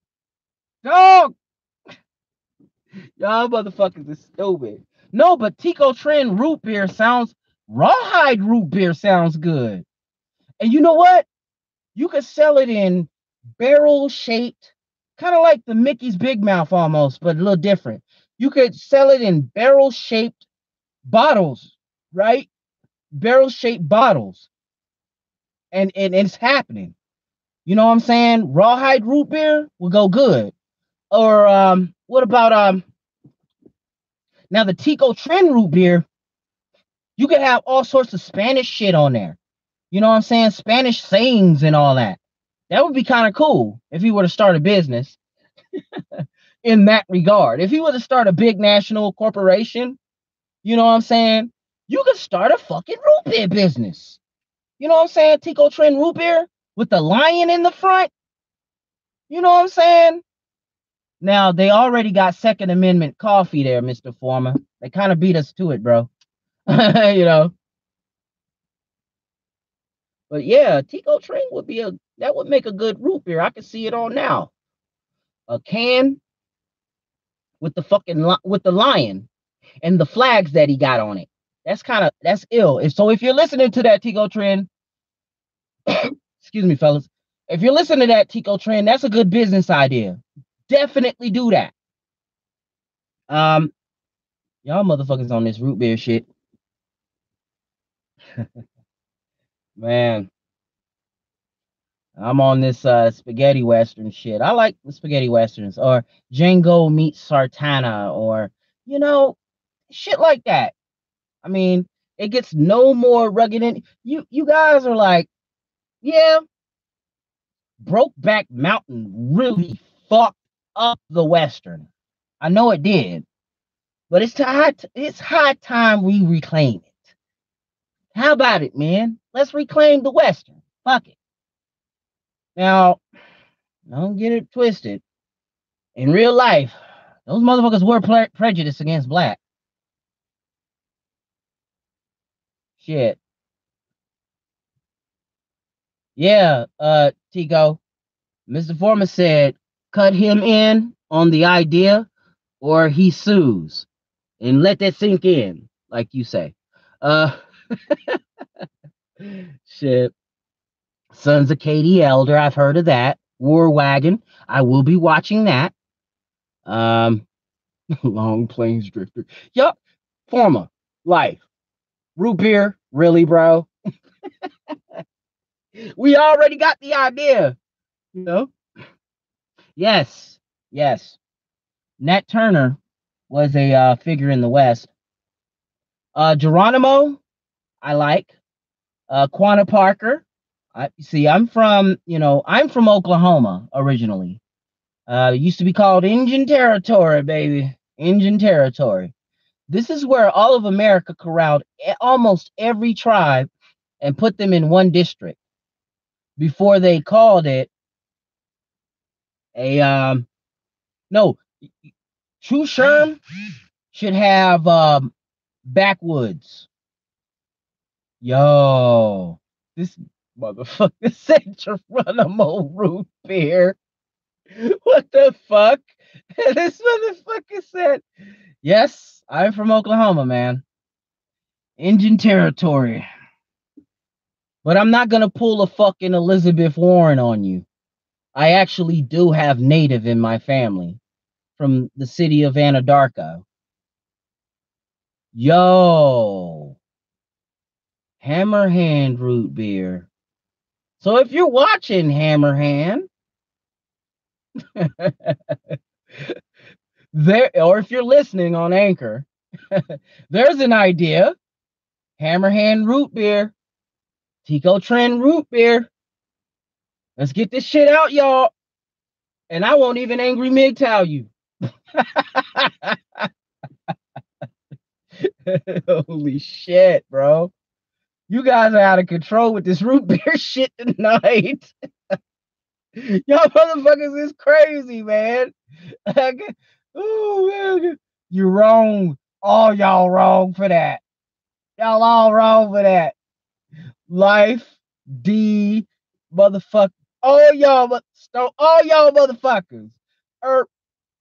Dog. [LAUGHS] Y'all motherfuckers is stupid. No, but Tico Trend root beer sounds rawhide root beer sounds good. And you know what? You could sell it in barrel shaped, kind of like the Mickey's Big Mouth almost, but a little different. You could sell it in barrel shaped bottles, right? Barrel shaped bottles. And, and it's happening. You know what I'm saying? Rawhide root beer will go good. Or um, what about um now the Tico Tren root beer? You could have all sorts of Spanish shit on there. You know what I'm saying? Spanish sayings and all that. That would be kind of cool if he were to start a business [LAUGHS] in that regard. If he were to start a big national corporation, you know what I'm saying? You could start a fucking root beer business. You know what I'm saying? Tico Tren root beer with the lion in the front. You know what I'm saying? Now they already got Second Amendment coffee there, Mr. Former. They kind of beat us to it, bro. [LAUGHS] you know. But yeah, Tico Tren would be a that would make a good root beer. I can see it all now. A can with the fucking with the lion and the flags that he got on it. That's kind of that's ill. If so, if you're listening to that Tico trend, [COUGHS] excuse me, fellas. If you're listening to that Tico trend, that's a good business idea. Definitely do that. Um, y'all motherfuckers on this root beer shit. [LAUGHS] Man, I'm on this uh, spaghetti western shit. I like the spaghetti westerns or Django meets Sartana or you know shit like that. I mean, it gets no more rugged in you. You guys are like, yeah, Brokeback Mountain really fucked up the western. I know it did, but it's high. It's high time we reclaim it. How about it, man? Let's reclaim the Western. Fuck it. Now, don't get it twisted. In real life, those motherfuckers were pre- prejudiced against black. Shit. Yeah, uh, Tico. Mr. Foreman said, cut him in on the idea or he sues. And let that sink in, like you say. Uh [LAUGHS] shit. Sons of Katie Elder, I've heard of that. War Wagon, I will be watching that. Um [LAUGHS] Long Plains Drifter. Yup. Forma, life. Root beer, really, bro? [LAUGHS] we already got the idea. You know? Yes, yes. Nat Turner was a uh, figure in the West. Uh, Geronimo, I like. Uh, Quanah Parker. I see. I'm from, you know, I'm from Oklahoma originally. Uh, used to be called Indian Territory, baby. Indian Territory. This is where all of America corralled almost every tribe and put them in one district before they called it a um no True Sherm should have um backwoods. Yo, this motherfucker [LAUGHS] said Geronimo root beer. What the fuck? [LAUGHS] this motherfucker said, Yes, I'm from Oklahoma, man. Indian territory. But I'm not gonna pull a fucking Elizabeth Warren on you. I actually do have native in my family from the city of Anadarko. Yo, Hammerhand root beer. So if you're watching Hammerhand, [LAUGHS] there, or if you're listening on Anchor, [LAUGHS] there's an idea. Hammerhand root beer, Tico Trend root beer. Let's get this shit out, y'all. And I won't even angry MGTOW you. [LAUGHS] Holy shit, bro. You guys are out of control with this root [LAUGHS] beer shit tonight. Y'all motherfuckers is crazy, man. Oh man, you're wrong. All y'all wrong for that. Y'all all wrong for that. Life D motherfucker. All y'all all y'all motherfuckers. Er,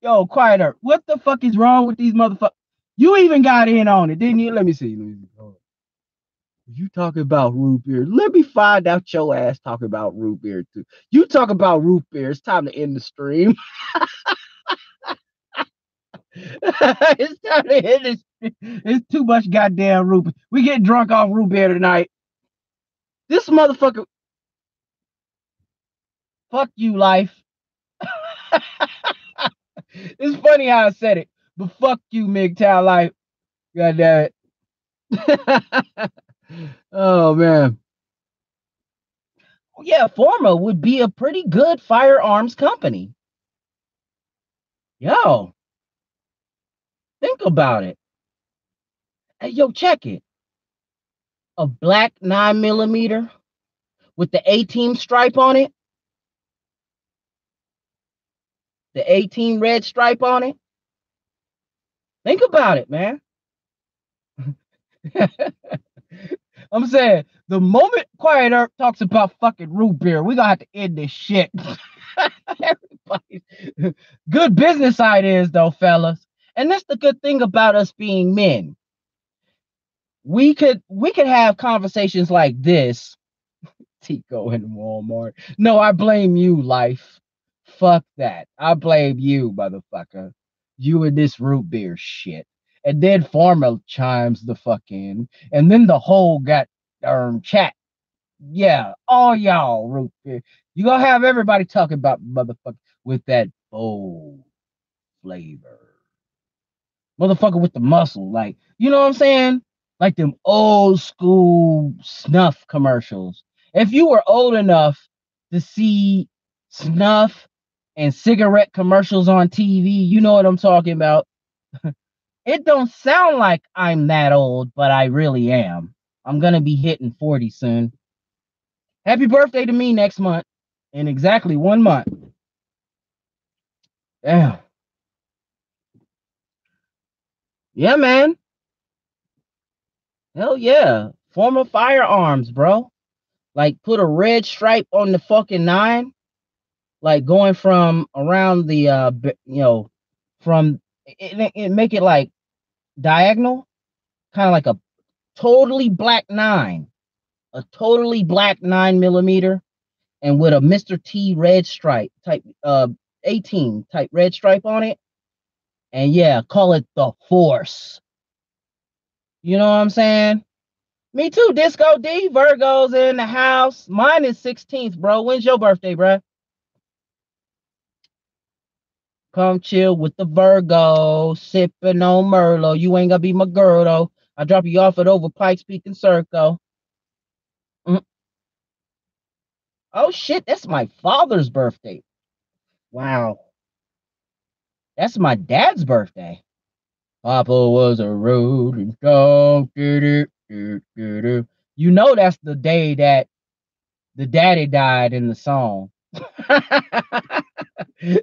yo, quiet her. What the fuck is wrong with these motherfuckers? You even got in on it, didn't you? Let me see. Let me see. You talking about root beer? Let me find out your ass talking about root beer too. You talk about root beer. It's time to end the stream. [LAUGHS] [LAUGHS] it's time to hit this. It's too much goddamn root. We get drunk off root beer tonight. This motherfucker. Fuck you, life. [LAUGHS] it's funny how I said it, but fuck you, MGTOW life. God damn it. [LAUGHS] oh man. Yeah, Forma would be a pretty good firearms company. Yo, think about it. Hey, yo, check it. A black nine millimeter with the A team stripe on it. The 18 red stripe on it. Think about it, man. [LAUGHS] I'm saying the moment Quiet Earth talks about fucking root beer, we're gonna have to end this shit. [LAUGHS] good business ideas, though, fellas. And that's the good thing about us being men. We could we could have conversations like this. [LAUGHS] Tico in Walmart. No, I blame you, life. Fuck that. I blame you, motherfucker. You and this root beer shit and then Forma chimes the fuck in, and then the whole got um chat. Yeah, all y'all root beer. You gonna have everybody talking about motherfucker with that bold flavor. Motherfucker with the muscle, like you know what I'm saying? Like them old school snuff commercials. If you were old enough to see snuff and cigarette commercials on TV, you know what I'm talking about. [LAUGHS] It don't sound like I'm that old, but I really am. I'm gonna be hitting 40 soon. Happy birthday to me next month in exactly one month. Damn. Yeah, man. Hell yeah. Former firearms, bro. Like put a red stripe on the fucking nine. Like going from around the uh you know from it, it make it like diagonal, kind of like a totally black nine, a totally black nine millimeter, and with a Mr. T red stripe type uh 18 type red stripe on it. And yeah, call it the force. You know what I'm saying? Me too, Disco D. Virgo's in the house. Mine is 16th, bro. When's your birthday, bro? Come chill with the Virgo, sipping on Merlot. You ain't gonna be my girl though. I drop you off at over Pikes Peak and Circle. Mm. Oh shit, that's my father's birthday. Wow. That's my dad's birthday. Papa was a rolling stone. You know that's the day that the daddy died in the song. [LAUGHS] you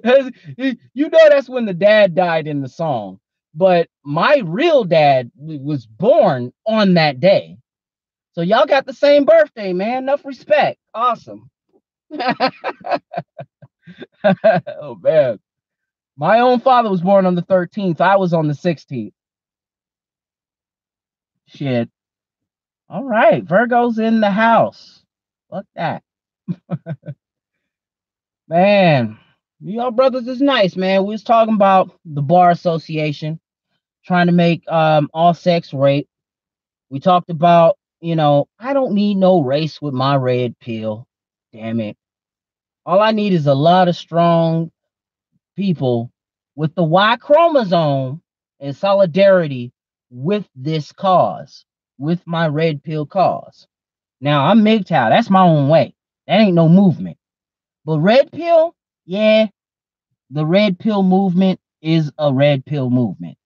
know that's when the dad died in the song. But my real dad was born on that day. So y'all got the same birthday, man. Enough respect. Awesome. [LAUGHS] oh man. My own father was born on the 13th. I was on the 16th. Shit. All right. Virgo's in the house. Fuck that. [LAUGHS] man, y'all brothers is nice, man. We was talking about the bar association trying to make um all sex rape. We talked about, you know, I don't need no race with my red pill. Damn it. All I need is a lot of strong people with the Y chromosome in solidarity with this cause, with my red pill cause. Now I'm MGTOW. That's my own way. That ain't no movement. But red pill, yeah, the red pill movement is a red pill movement.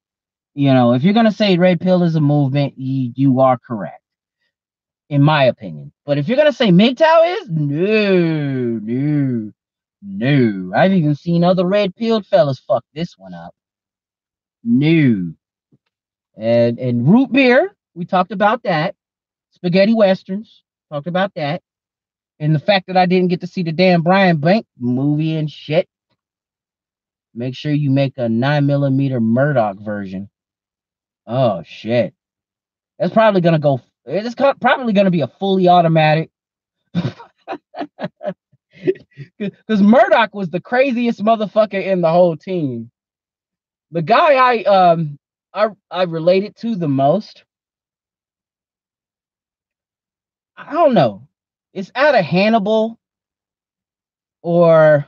You know, if you're gonna say red pill is a movement, you, you are correct, in my opinion. But if you're gonna say MGTOW is, no, no, no. I've even seen other red pilled fellas fuck this one up. No. And and root beer, we talked about that. Spaghetti westerns, talked about that. And the fact that I didn't get to see the damn Brian Bank movie and shit. Make sure you make a nine millimeter Murdock version. Oh shit. That's probably gonna go. It's probably gonna be a fully automatic. [LAUGHS] [LAUGHS] Because Murdock was the craziest motherfucker in the whole team. The guy I um I I related to the most. I don't know. It's out of Hannibal or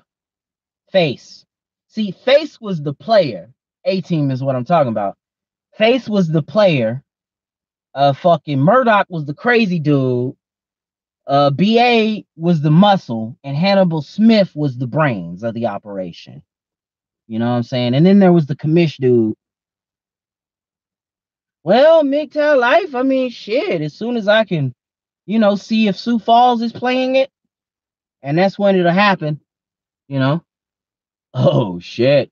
Face. See, Face was the player. A team is what I'm talking about. Face was the player. Uh, fucking Murdock was the crazy dude. Uh, BA was the muscle, and Hannibal Smith was the brains of the operation. You know what I'm saying? And then there was the commish dude. Well, MGTOW life, I mean, shit. As soon as I can, you know, see if Sioux Falls is playing it, and that's when it'll happen. You know. [LAUGHS] Oh shit!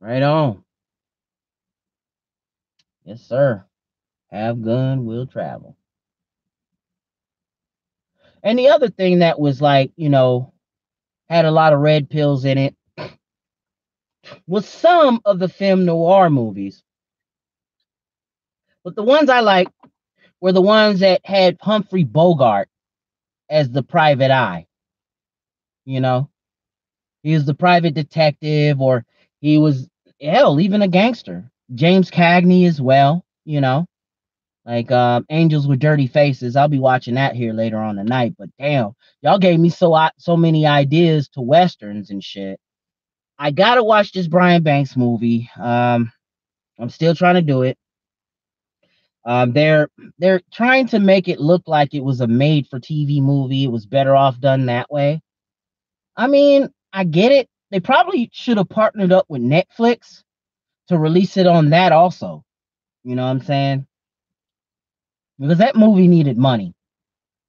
Right on. Yes, sir. Have gun, will travel. And the other thing that was like, you know, had a lot of red pills in it was some of the film noir movies. But the ones I like were the ones that had Humphrey Bogart as the private eye. You know, he was the private detective, or he was hell, even a gangster. James Cagney as well, you know. Like um, Angels with Dirty Faces. I'll be watching that here later on tonight. But damn, y'all gave me so so many ideas to westerns and shit. I gotta watch this Brian Banks movie. Um, I'm still trying to do it. Um, they're they're trying to make it look like it was a made for TV movie. It was better off done that way. I mean, I get it. They probably should have partnered up with Netflix to release it on that also. You know what I'm saying? Because that movie needed money.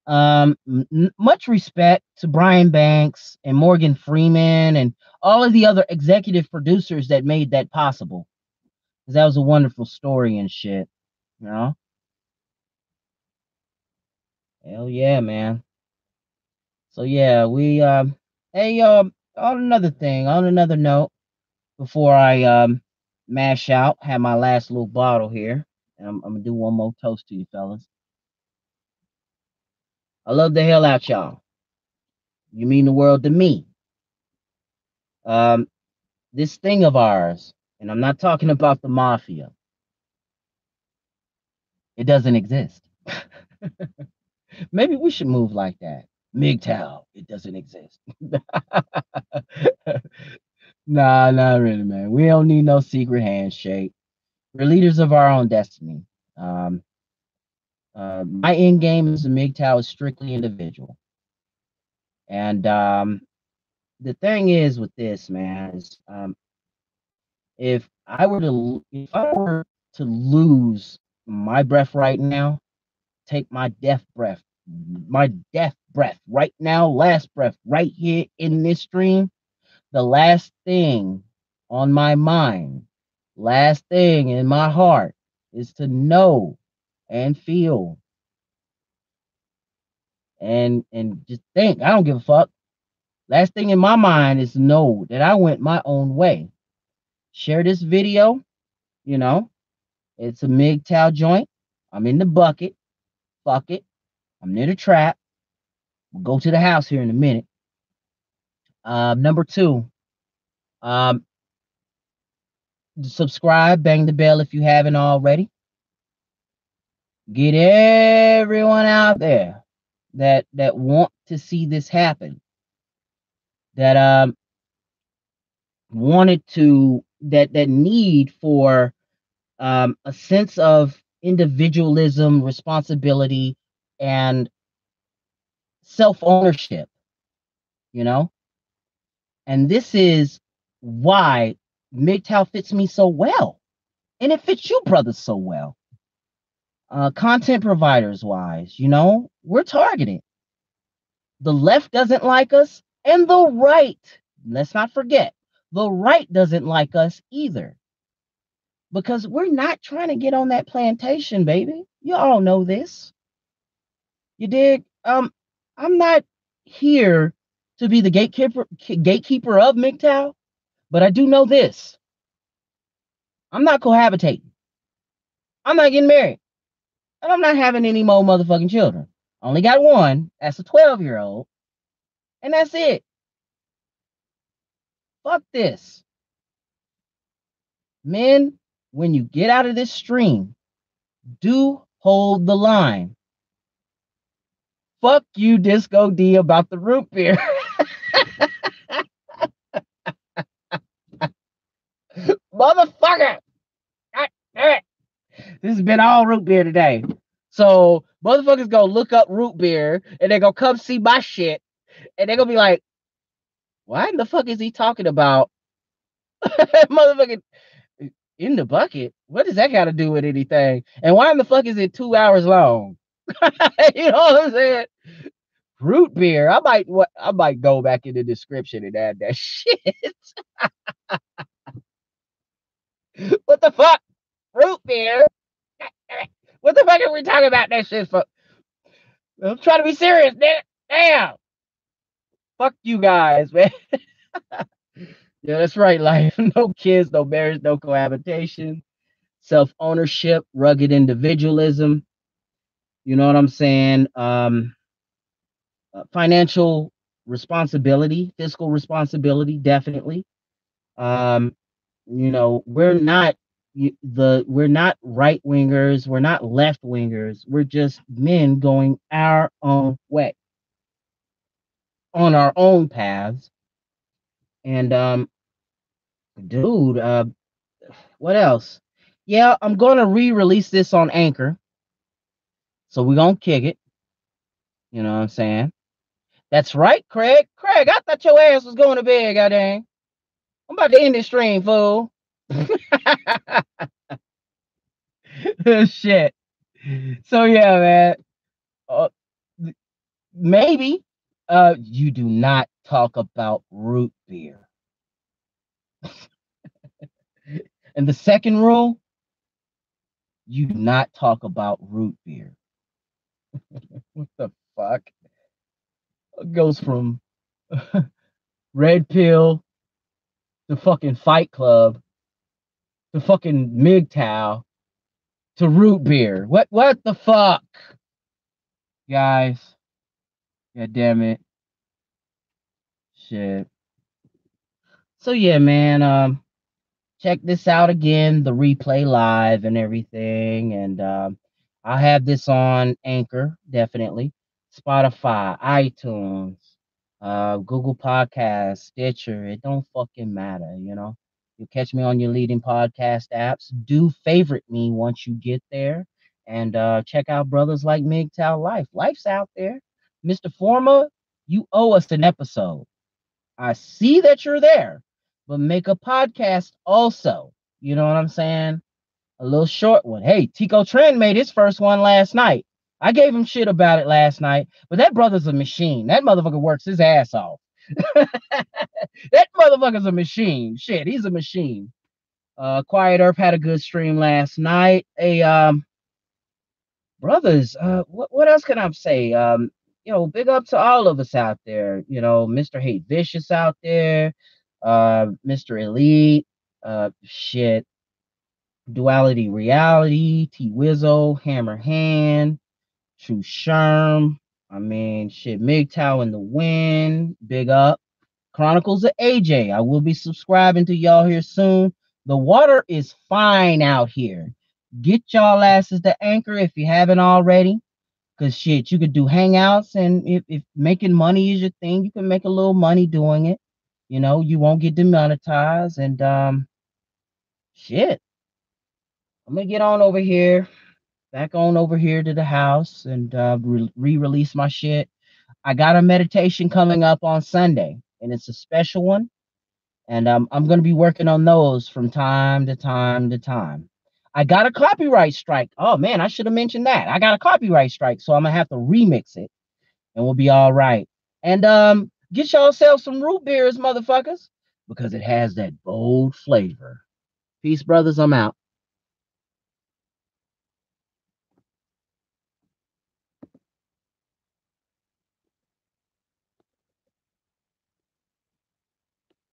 Um, m- much respect to Brian Banks and Morgan Freeman and all of the other executive producers that made that possible. Because that was a wonderful story and shit, you know? Hell yeah, man. So yeah, we um hey um on another thing, on another note, before I um mash out, have my last little bottle here. And I'm, I'm gonna do one more toast to you fellas. I love the hell out y'all. You mean the world to me. Um, this thing of ours, and I'm not talking about the mafia. It doesn't exist. [LAUGHS] Maybe we should move like that. MGTOW, it doesn't exist. [LAUGHS] nah, not really, man. We don't need no secret handshake. We're leaders of our own destiny. Um, uh, my end game as a MGTOW is strictly individual. And um, the thing is with this, man, is um, if I were to if I were to lose my breath right now, take my death breath, my death breath right now, last breath right here in this stream, the last thing on my mind, last thing in my heart is to know and feel and and just think. I don't give a fuck. Last thing in my mind is know that i went my own way. Share this video you know. It's a MGTOW joint. I'm in the bucket. Fuck it. I'm near the trap. We'll go to the house here in a minute. Um number two um subscribe bang the bell if you haven't already. Get everyone out there that that want to see this happen that um wanted to that that need for um a sense of individualism responsibility and self-ownership you know? And this is why MGTOW fits me so well and it fits you brothers so well uh, content providers wise, you know, we're targeted. The left doesn't like us, and the right, let's not forget, the right doesn't like us either. Because we're not trying to get on that plantation, baby. You all know this. You dig? Um, I'm not here to be the gatekeeper gatekeeper of MGTOW, but I do know this. I'm not cohabitating. I'm not getting married. And I'm not having any more motherfucking children. Only got one. That's a 12 year old. And that's it. Fuck this. Men, when you get out of this stream, do hold the line. Fuck you, Disco D, about the root beer. [LAUGHS] Motherfucker! God damn it. This has been all root beer today. So motherfuckers go look up root beer and they go come see my shit. And they're gonna be like, why in the fuck is he talking about [LAUGHS] motherfucking in the bucket? What does that got to do with anything? And why in the fuck is it two hours long? [LAUGHS] you know what I'm saying? Root beer. I might what I might go back in the description and add that [LAUGHS] shit. What the fuck? Root beer. [LAUGHS] What the fuck are we talking about that shit for? I'm trying to be serious, nigga. Damn. Fuck you guys, [LAUGHS] man. yeah, that's right. Life. [LAUGHS] No kids, no marriage, no cohabitation, self ownership, rugged individualism. You know what I'm saying? Um, uh, financial responsibility, fiscal responsibility, definitely. Um, you know, we're not the we're not right wingers, we're not left wingers. We're just men going our own way on our own paths. And um dude, uh what else? Yeah, I'm gonna re-release this on Anchor. So we're gonna kick it. You know what I'm saying? That's right, Craig. Craig, I thought your ass was going to bed, goddamn. I'm about to end this stream, fool. [LAUGHS] Shit. So yeah, man. Uh, maybe. Uh, you do not talk about root beer. [LAUGHS] and the second rule, you do not talk about root beer. [LAUGHS] what the fuck? It goes from red pill to fucking fight club to fucking MGTOW to root beer. What what the fuck? Guys. God damn it. Shit. So yeah, man, um check this out again, the replay live and everything. And um I'll have this on Anchor, definitely. Spotify, iTunes, uh, Google Podcasts, Stitcher. It don't fucking matter, you know. You'll catch me on your leading podcast apps. Do favorite me once you get there. And uh, check out brothers like MGTOW Life. Life's out there. Mr. Former. you owe us an episode. I see that you're there, but make a podcast also. You know what I'm saying? A little short one. Hey, Tico Trend made his first one last night. I gave him shit about it last night, but that brother's a machine. That motherfucker works his ass off. [LAUGHS] that motherfucker's a machine. Shit, he's a machine. Uh, Quiet Earth had a good stream last night. A um, brothers. Uh, what what else can I say? Um, you know, big up to all of us out there. You know, Mr. Hate Vicious out there. Uh, Mr. Elite. Uh, shit. Duality Reality. T Wizzle, Hammer Hand. True Sherm. I mean, shit, MGTOW in the wind, big up. Chronicles of AJ. I will be subscribing to y'all here soon. The water is fine out here. Get y'all asses to anchor if you haven't already. Cause shit, you could do hangouts and if, if making money is your thing, you can make a little money doing it. You know, you won't get demonetized and um shit. I'm gonna get on over here back on over here to the house and uh, re-release my shit. I got a meditation coming up on Sunday, and it's a special one. And um, I'm going to be working on those from time to time to time. I got a copyright strike. Oh man, I should have mentioned that. I got a copyright strike, so I'm gonna have to remix it, and we'll be all right. And um, get yourself some root beers, motherfuckers, because it has that bold flavor. Peace, brothers. I'm out.